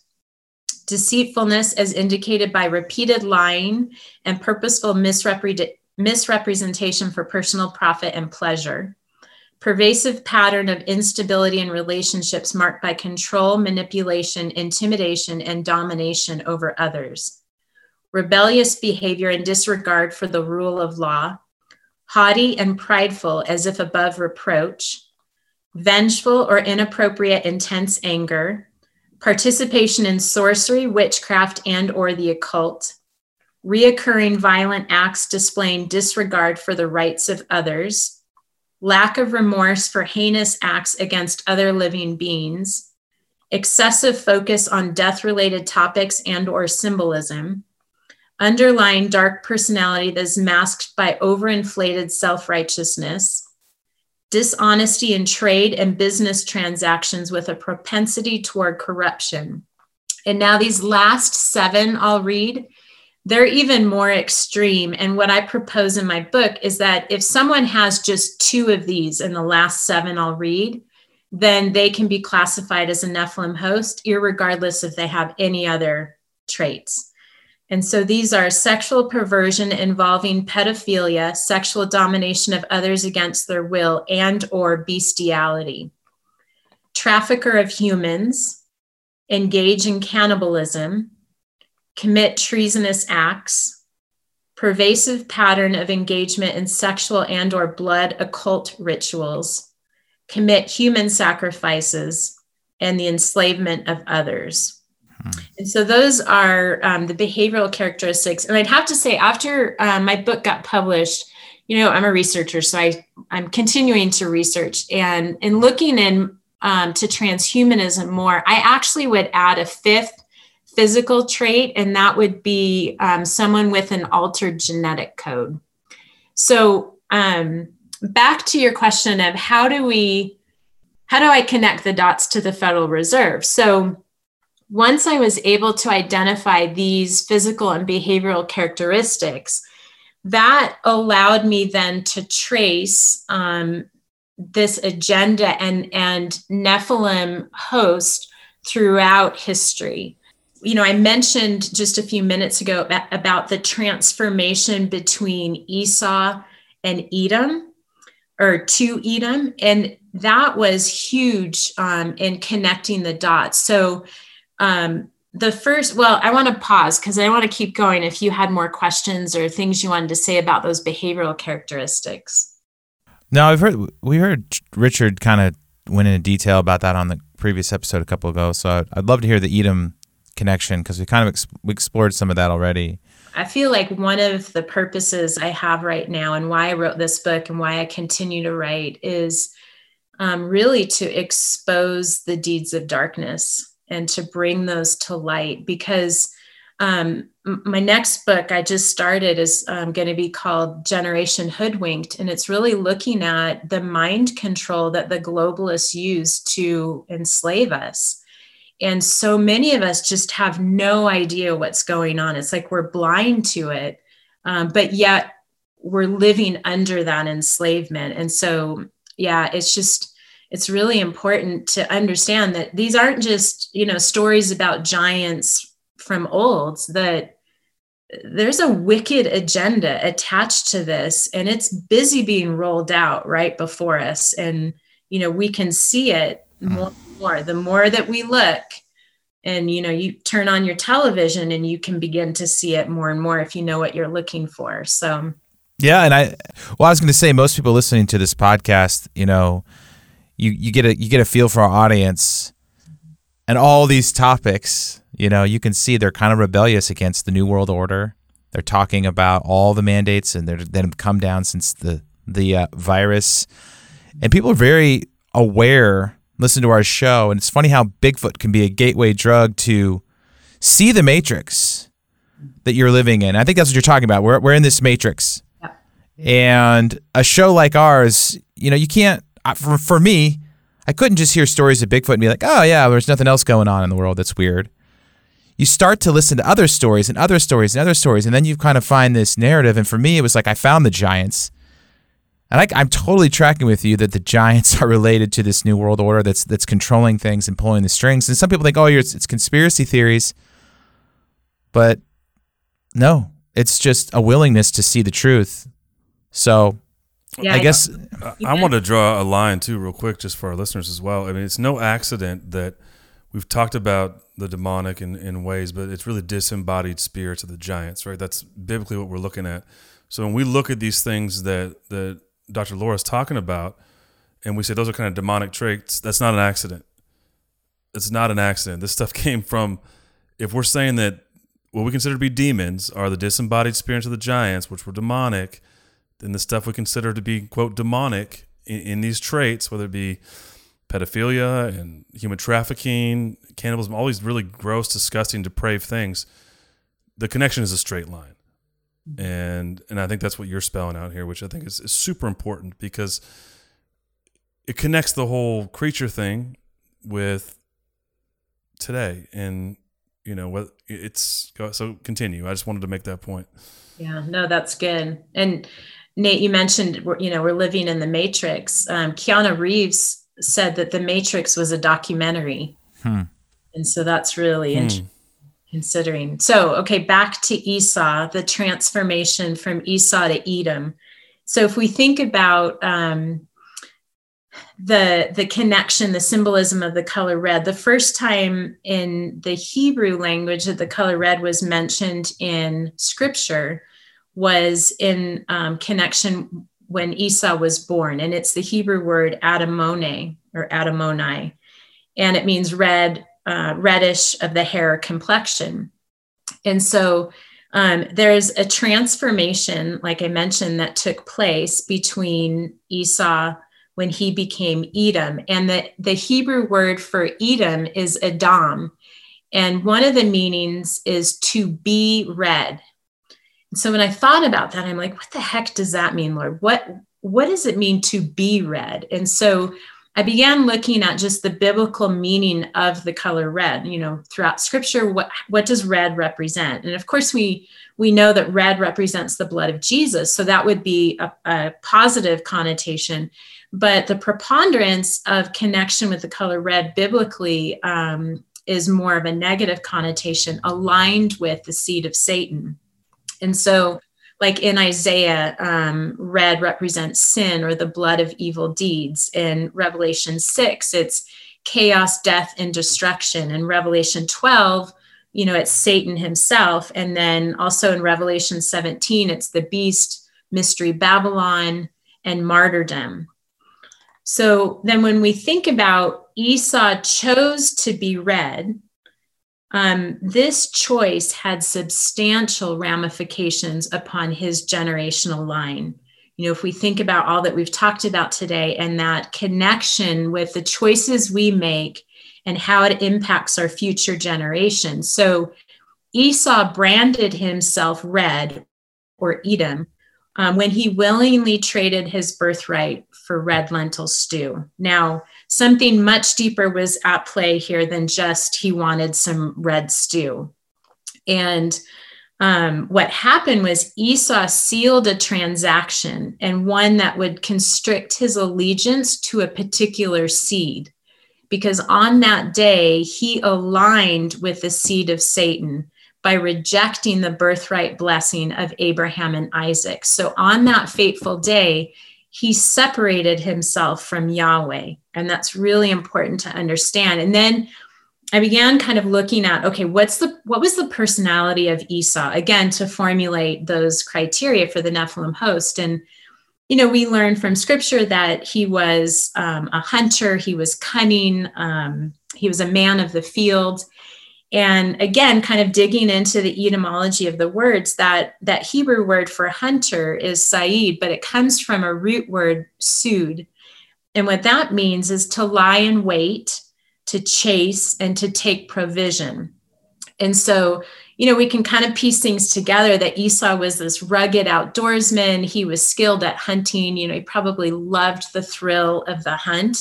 deceitfulness as indicated by repeated lying and purposeful misrepre- misrepresentation for personal profit and pleasure. Pervasive pattern of instability in relationships marked by control, manipulation, intimidation, and domination over others. Rebellious behavior and disregard for the rule of law. Haughty and prideful as if above reproach. Vengeful or inappropriate intense anger participation in sorcery, witchcraft, and or the occult, reoccurring violent acts displaying disregard for the rights of others, lack of remorse for heinous acts against other living beings, excessive focus on death-related topics and or symbolism, underlying dark personality that is masked by overinflated self-righteousness, dishonesty in trade and business transactions with a propensity toward corruption. And now, these last seven I'll read, they're even more extreme. And what I propose in my book is that if someone has just two of these in the last seven I'll read, then they can be classified as a Nephilim host, regardless if they have any other traits. And so these are sexual perversion involving pedophilia, sexual domination of others against their will, and or bestiality. Trafficker of humans, engage in cannibalism, commit treasonous acts, pervasive pattern of engagement in sexual and or blood occult rituals, commit human sacrifices, and the enslavement of others. And so those are um, the behavioral characteristics. And I'd have to say, after um, my book got published, you know, I'm a researcher, so I I'm continuing to research and in looking in um, to transhumanism more. I actually would add a fifth physical trait, and that would be um, someone with an altered genetic code. So um, back to your question of how do we how do I connect the dots to the Federal Reserve? So once I was able to identify these physical and behavioral characteristics, that allowed me then to trace um, this agenda and, and Nephilim host throughout history. You know, I mentioned just a few minutes ago about, the transformation between Esau and Edom or to Edom. And that was huge um, in connecting the dots. So, um, the first, well, I want to pause because I want to keep going if you had more questions or things you wanted to say about those behavioral characteristics. No, I've heard we heard Richard kind of went into detail about that on the previous episode a couple ago. So I'd love to hear the Edom connection because we kind of ex- we explored some of that already. I feel like one of the purposes I have right now and why I wrote this book and why I continue to write is um, really to expose the deeds of darkness and to bring those to light because um, my next book I just started is um, going to be called Generation Hoodwinked, and it's really looking at the mind control that the globalists use to enslave us. And so many of us just have no idea what's going on. It's like we're blind to it, um, but yet we're living under that enslavement. And so, yeah, it's just it's really important to understand that these aren't just you know stories about giants from old that there's a wicked agenda attached to this and it's busy being rolled out right before us. And you know we can see it hmm. more and more. The more that we look and you know you turn on your television and you can begin to see it more and more if you know what you're looking for. So yeah and i well i was going to say most people listening to this podcast you know you you get a you get a feel for our audience and all these topics you know you can see they're kind of rebellious against the new world order. They're talking about all the mandates and they're that have come down since the the uh, virus. And people are very aware listen to our show and it's funny how bigfoot can be a gateway drug to see the matrix that you're living in. I think that's what you're talking about. We're, we're in this matrix. And a show like ours you know you can't for, for me, I couldn't just hear stories of Bigfoot and be like, oh, yeah, there's nothing else going on in the world that's weird. You start to listen to other stories and other stories and other stories, and then you kind of find this narrative. And for me, it was like I found the giants. And I, am totally tracking with you that the giants [LAUGHS] are related to this new world order that's that's controlling things and pulling the strings. And some people think, oh, it's, it's conspiracy theories, but no, it's just a willingness to see the truth. So yeah, I, I guess I, I want to draw a line too, real quick, just for our listeners as well. I mean, it's no accident that we've talked about the demonic in, in ways, but it's really disembodied spirits of the giants, right? That's biblically what we're looking at. So when we look at these things that that Dr. Laura's talking about, and we say those are kind of demonic traits, that's not an accident. It's not an accident. This stuff [LAUGHS] came from, if we're saying that what we consider to be demons are the disembodied spirits of the giants, which were demonic then the stuff we consider to be quote demonic in, in these traits, whether it be pedophilia and human trafficking, cannibalism, all these really gross, disgusting, depraved things, the connection is a straight line. And and I think that's what you're spelling out here, which I think is, is super important because it connects the whole creature thing with today. And you know what it's so continue. I just wanted to make that point. Yeah, no, that's good. And Nate, you mentioned, you know, we're living in the Matrix. Um, Keanu Reeves said that the Matrix was a documentary. Hmm. And so that's really hmm. interesting considering. So, okay, back to Esau, the transformation from Esau to Edom. So, if we think about um, the the connection the symbolism of the color red the first time in the hebrew language that the color red was mentioned in scripture was in um, connection when esau was born and it's the hebrew word adamone or adamoni and it means red uh, reddish of the hair complexion and so um, there's a transformation like i mentioned that took place between esau when he became Edom. And the, the Hebrew word for Edom is Adam. And one of the meanings is to be red. So when I thought about that, I'm like, what the heck does that mean, Lord? What what does it mean to be red? And so I began looking at just the biblical meaning of the color red. You know, throughout Scripture, what what does red represent? And of course, we we know that red represents the blood of Jesus, so that would be a, a positive connotation but the preponderance of connection with the color red biblically um, is more of a negative connotation aligned with the seed of Satan. And so, like in Isaiah, um, red represents sin or the blood of evil deeds. In Revelation 6, it's chaos, death, and destruction. In Revelation 12, you know, it's Satan himself. And then also in Revelation 17, it's the beast, mystery Babylon, and martyrdom. So then when we think about Esau chose to be red, um, this choice had substantial ramifications upon his generational line. You know, if we think about all that we've talked about today and that connection with the choices we make and how it impacts our future generations. So Esau branded himself red or Edom um, when he willingly traded his birthright for red lentil stew. Now, something much deeper was at play here than just he wanted some red stew. And um, what happened was Esau sealed a transaction and one that would constrict his allegiance to a particular seed. Because on that day, he aligned with the seed of Satan by rejecting the birthright blessing of Abraham and Isaac. So on that fateful day, he separated himself from Yahweh. And that's really important to understand. And then I began kind of looking at okay, what's the what was the personality of Esau? Again to formulate those criteria for the Nephilim host. And you know we learn from scripture that he was um, a hunter. He was cunning. Um, he was a man of the field and again kind of digging into the etymology of the words that that hebrew word for hunter is said but it comes from a root word sud and what that means is to lie in wait to chase and to take provision. And so you know we can kind of piece things together that esau was this rugged outdoorsman. He was skilled at hunting. You know he probably loved the thrill of the hunt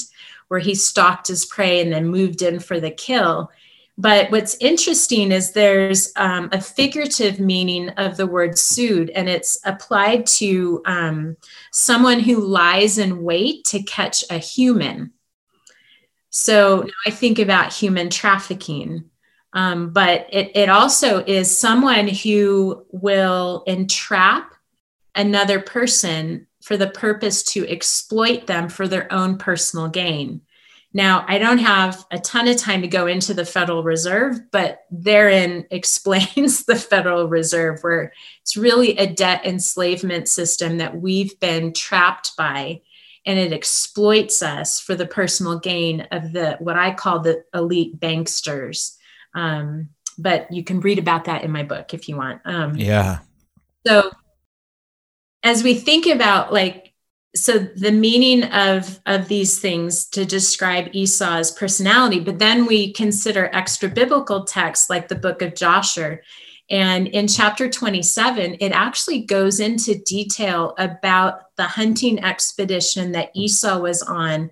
where he stalked his prey and then moved in for the kill but what's interesting is there's um, a figurative meaning of the word sued, and it's applied to um, someone who lies in wait to catch a human. So I think about human trafficking, um, but it, it also is someone who will entrap another person for the purpose to exploit them for their own personal gain. Now, I don't have a ton of time to go into the Federal Reserve, but therein [LAUGHS] explains the Federal Reserve, where it's really a debt enslavement system that we've been trapped by, and it exploits us for the personal gain of the what I call the elite banksters. Um, but you can read about that in my book if you want. Um, yeah. So, as we think about like so the meaning of of these things to describe esau's personality but then we consider extra biblical texts like the book of Jasher. And in chapter 27 it actually goes into detail about the hunting expedition that esau was on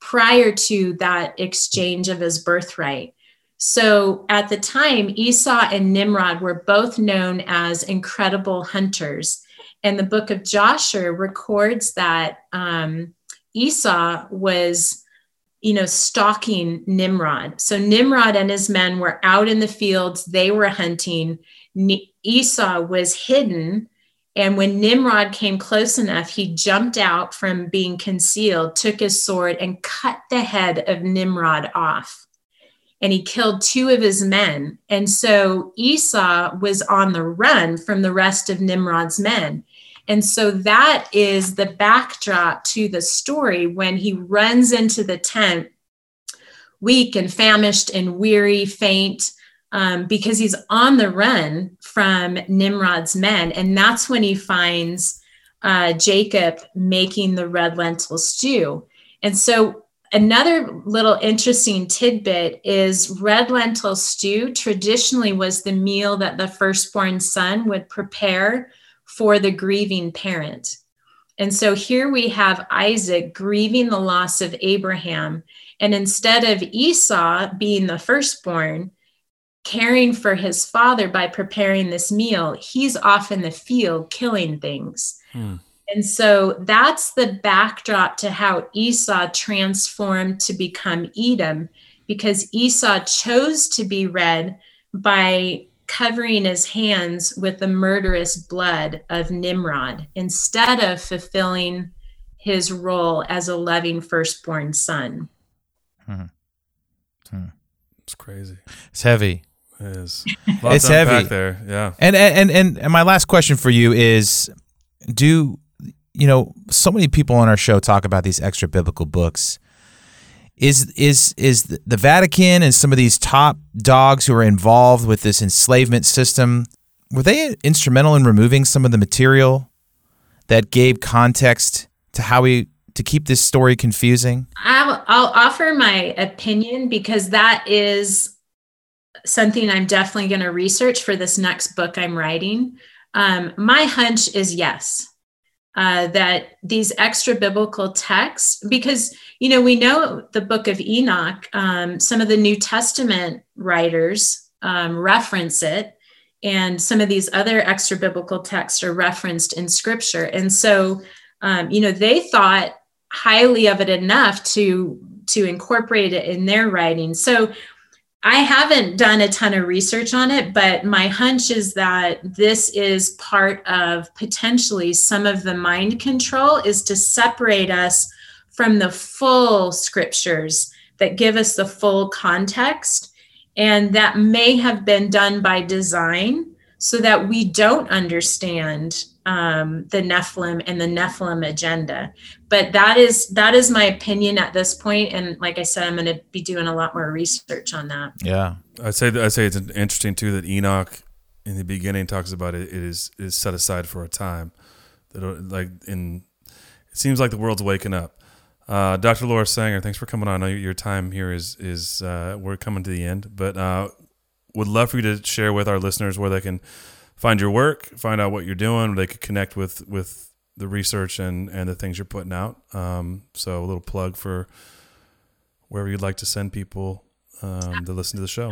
prior to that exchange of his birthright. So at the time esau and nimrod were both known as incredible hunters and the book of Jasher records that um, Esau was, you know, stalking Nimrod. So Nimrod and his men were out in the fields, they were hunting. Esau was hidden And when Nimrod came close enough, he jumped out from being concealed, took his sword, and cut the head of Nimrod off. And he killed two of his men. And so Esau was on the run from the rest of Nimrod's men. And so that is the backdrop to the story when he runs into the tent, weak and famished and weary, faint, um, because he's on the run from Nimrod's men. And that's when he finds uh, Jacob making the red lentil stew. And so, another little interesting tidbit is red lentil stew traditionally was the meal that the firstborn son would prepare for the grieving parent. And so here we have Isaac grieving the loss of Abraham. And instead of Esau being the firstborn, caring for his father by preparing this meal, he's off in the field killing things. Hmm. And so that's the backdrop to how Esau transformed to become Edom, because Esau chose to be red by covering his hands with the murderous blood of Nimrod instead of fulfilling his role as a loving firstborn son. Hmm. Hmm. It's crazy. It's heavy. It is. it's heavy there. Yeah. And, and and and my last question for you is do you know so many people on our show talk about these extra biblical books is is is the Vatican and some of these top dogs who are involved with this enslavement system were they instrumental in removing some of the material that gave context to how we to keep this story confusing? I'll, I'll offer my opinion because that is something I'm definitely going to research for this next book I'm writing. Um, my hunch is yes, uh, that these extra biblical texts, because, you know, we know the book of Enoch, um, some of the New Testament writers um, reference it, and some of these other extra biblical texts are referenced in scripture. And so, um, you know, they thought highly of it enough to to incorporate it in their writing. So I haven't done a ton of research on it, but my hunch is that this is part of potentially some of the mind control is to separate us from the full scriptures that give us the full context. And that may have been done by design so that we don't understand um, the Nephilim and the Nephilim agenda. But that is that is my opinion at this point, and like I said, I'm going to be doing a lot more research on that. Yeah, I say I say it's interesting too that Enoch in the beginning talks about it, it is is set aside for a time that like in it seems like the world's waking up. Uh, Dr. Laura Sanger, thanks for coming on. I know your time here is is uh, we're coming to the end, but uh, would love for you to share with our listeners where they can find your work, find out what you're doing. They could connect with with the research and and the things you're putting out. Um, so a little plug for wherever you'd like to send people um, to listen to the show.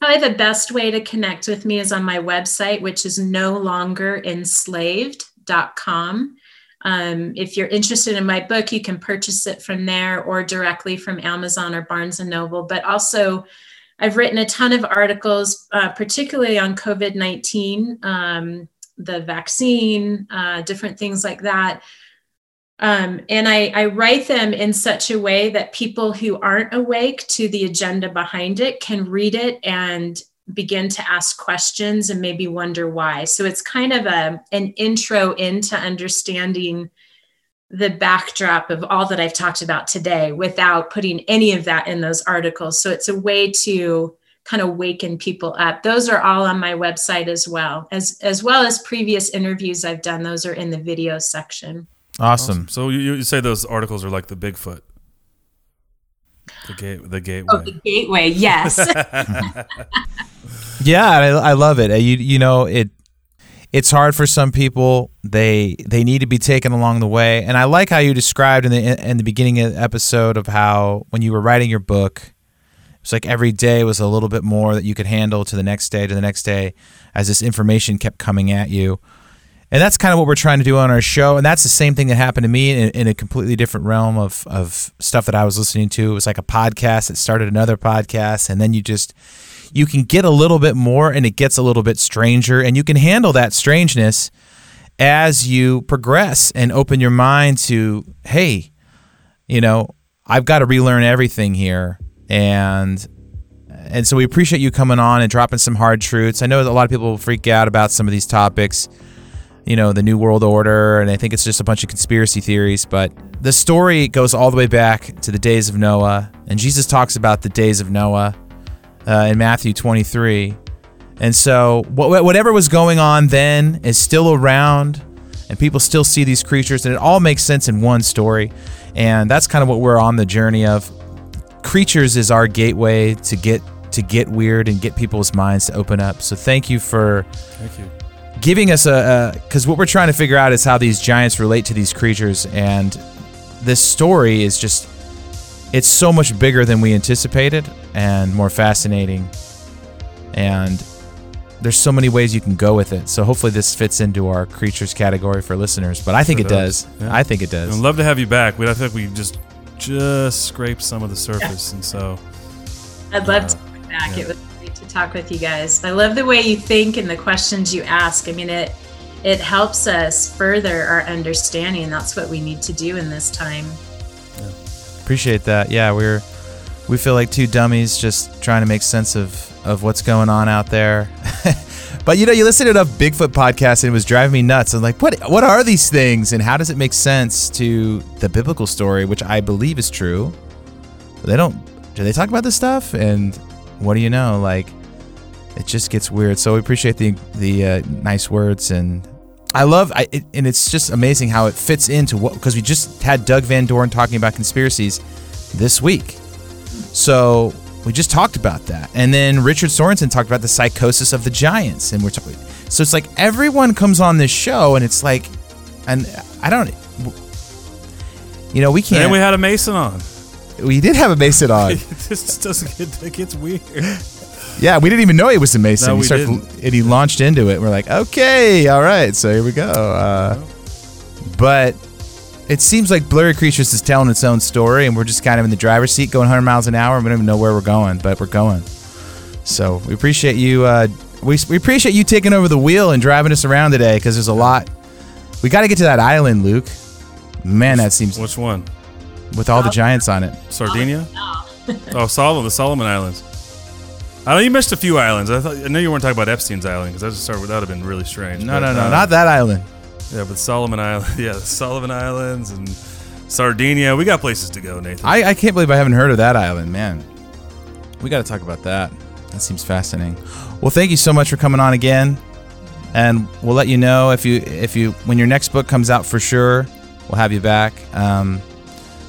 Probably the best way to connect with me is on my website, which is no longer enslaved.com. Um, if you're interested in my book, you can purchase it from there or directly from Amazon or Barnes and Noble. But also, I've written a ton of articles, uh, particularly on COVID 19, um, the vaccine, uh, different things like that. Um, and I, I, write them in such a way that people who aren't awake to the agenda behind it can read it and begin to ask questions and maybe wonder why. So it's kind of a, an intro into understanding the backdrop of all that I've talked about today without putting any of that in those articles. So it's a way to kind of waken people up. Those are all on my website as well, as as well as previous interviews I've done. Those are in the video section. Awesome. awesome. So you, you say those articles are like the Bigfoot. The gate, the gateway. Oh, the gateway. Yes. [LAUGHS] [LAUGHS] yeah, I, I love it. You you know it it's hard for some people. They they need to be taken along the way. And I like how you described in the in the beginning of the episode of how when you were writing your book, it's like every day was a little bit more that you could handle to the next day to the next day as this information kept coming at you. And that's kind of what we're trying to do on our show. And that's the same thing that happened to me in, in a completely different realm of, of stuff that I was listening to. It was like a podcast that started another podcast. And then you just, you can get a little bit more and it gets a little bit stranger and you can handle that strangeness as you progress and open your mind to, hey, you know, I've got to relearn everything here. And and so we appreciate you coming on and dropping some hard truths. I know a lot of people freak out about some of these topics, you know, the New World Order, and I think it's just a bunch of conspiracy theories. But the story goes all the way back to the days of Noah, and Jesus talks about the days of Noah uh, in Matthew 23. And so, wh- whatever was going on then is still around, and people still see these creatures, and it all makes sense in one story. And that's kind of what we're on the journey of. Creatures is our gateway to get to get weird and get people's minds to open up. So thank you for Thank you. giving us a because what we're trying to figure out is how these giants relate to these creatures, and this story is just it's so much bigger than we anticipated and more fascinating, and there's so many ways you can go with it. So hopefully this fits into our creatures category for listeners, but I think Sure it does. Yeah. I think it does. I'd love to have you back. We I think we just just scraped some of the surface, and so I'd love to uh, come back. yeah. It was great to talk with you guys. I love the way you think and the questions you ask. I mean, it it helps us further our understanding. That's what we need to do in this time. Appreciate that. Yeah, we're we feel like two dummies just trying to make sense of of what's going on out there. [LAUGHS] but you know, you listen to enough Bigfoot podcasts and it was driving me nuts. I'm like, what what are these things and how does it make sense to the biblical story, which I believe is true? They don't do they talk about this stuff and what do you know? Like it just gets weird. So we appreciate the the uh, nice words and I love I, it, and it's just amazing how it fits into what because we just had Doug Van Dorn talking about conspiracies this week. So we just talked about that, and then Richard Sorensen talked about the psychosis of the giants, and we're talking. So it's like everyone comes on this show, and it's like, and I don't, you know, we can't. and we had a Mason on. we did have a Mason on. [LAUGHS] this just doesn't get it gets weird. Yeah, we didn't even know he was a Mason. No, he we started, didn't. and he launched into it. We're like, okay, all right, so here we go. Uh, but it seems like Blurry Creatures is telling its own story, and we're just kind of in the driver's seat, going 100 miles an hour. We don't even know where we're going, but we're going. So we appreciate you. Uh, we we appreciate you taking over the wheel and driving us around today because there's a lot. We got to get to that island, Luke. Man, that seems Which one? with all the giants on it. Sardinia? oh, Solomon, the Solomon Islands. I know you missed a few islands. I thought I know you weren't talking about Epstein's island because that just started. That would have been really strange. No, but, no, no, uh, not that island. Yeah, but Solomon Island. [LAUGHS] Yeah, Solomon Islands and Sardinia. We got places to go, Nathan. I, I can't believe I haven't heard of that island, man. We got to talk about that. That seems fascinating. Well, thank you so much for coming on again, and we'll let you know if you if you when your next book comes out for sure. We'll have you back. Um,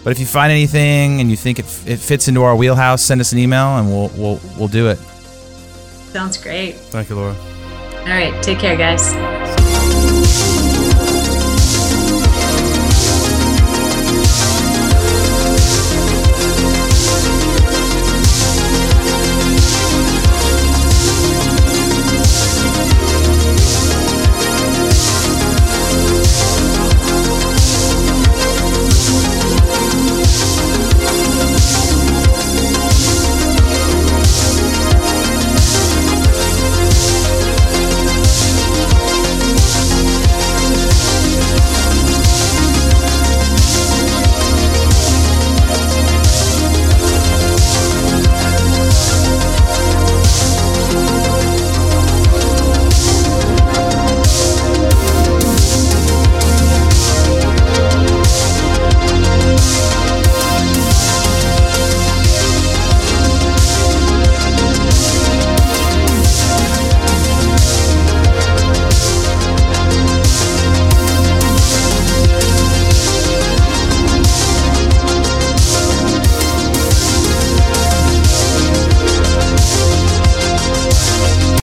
but if you find anything and you think it, f- it fits into our wheelhouse, send us an email and we'll we'll we'll do it. Sounds great. Thank you, Laura. All right. Take care, guys.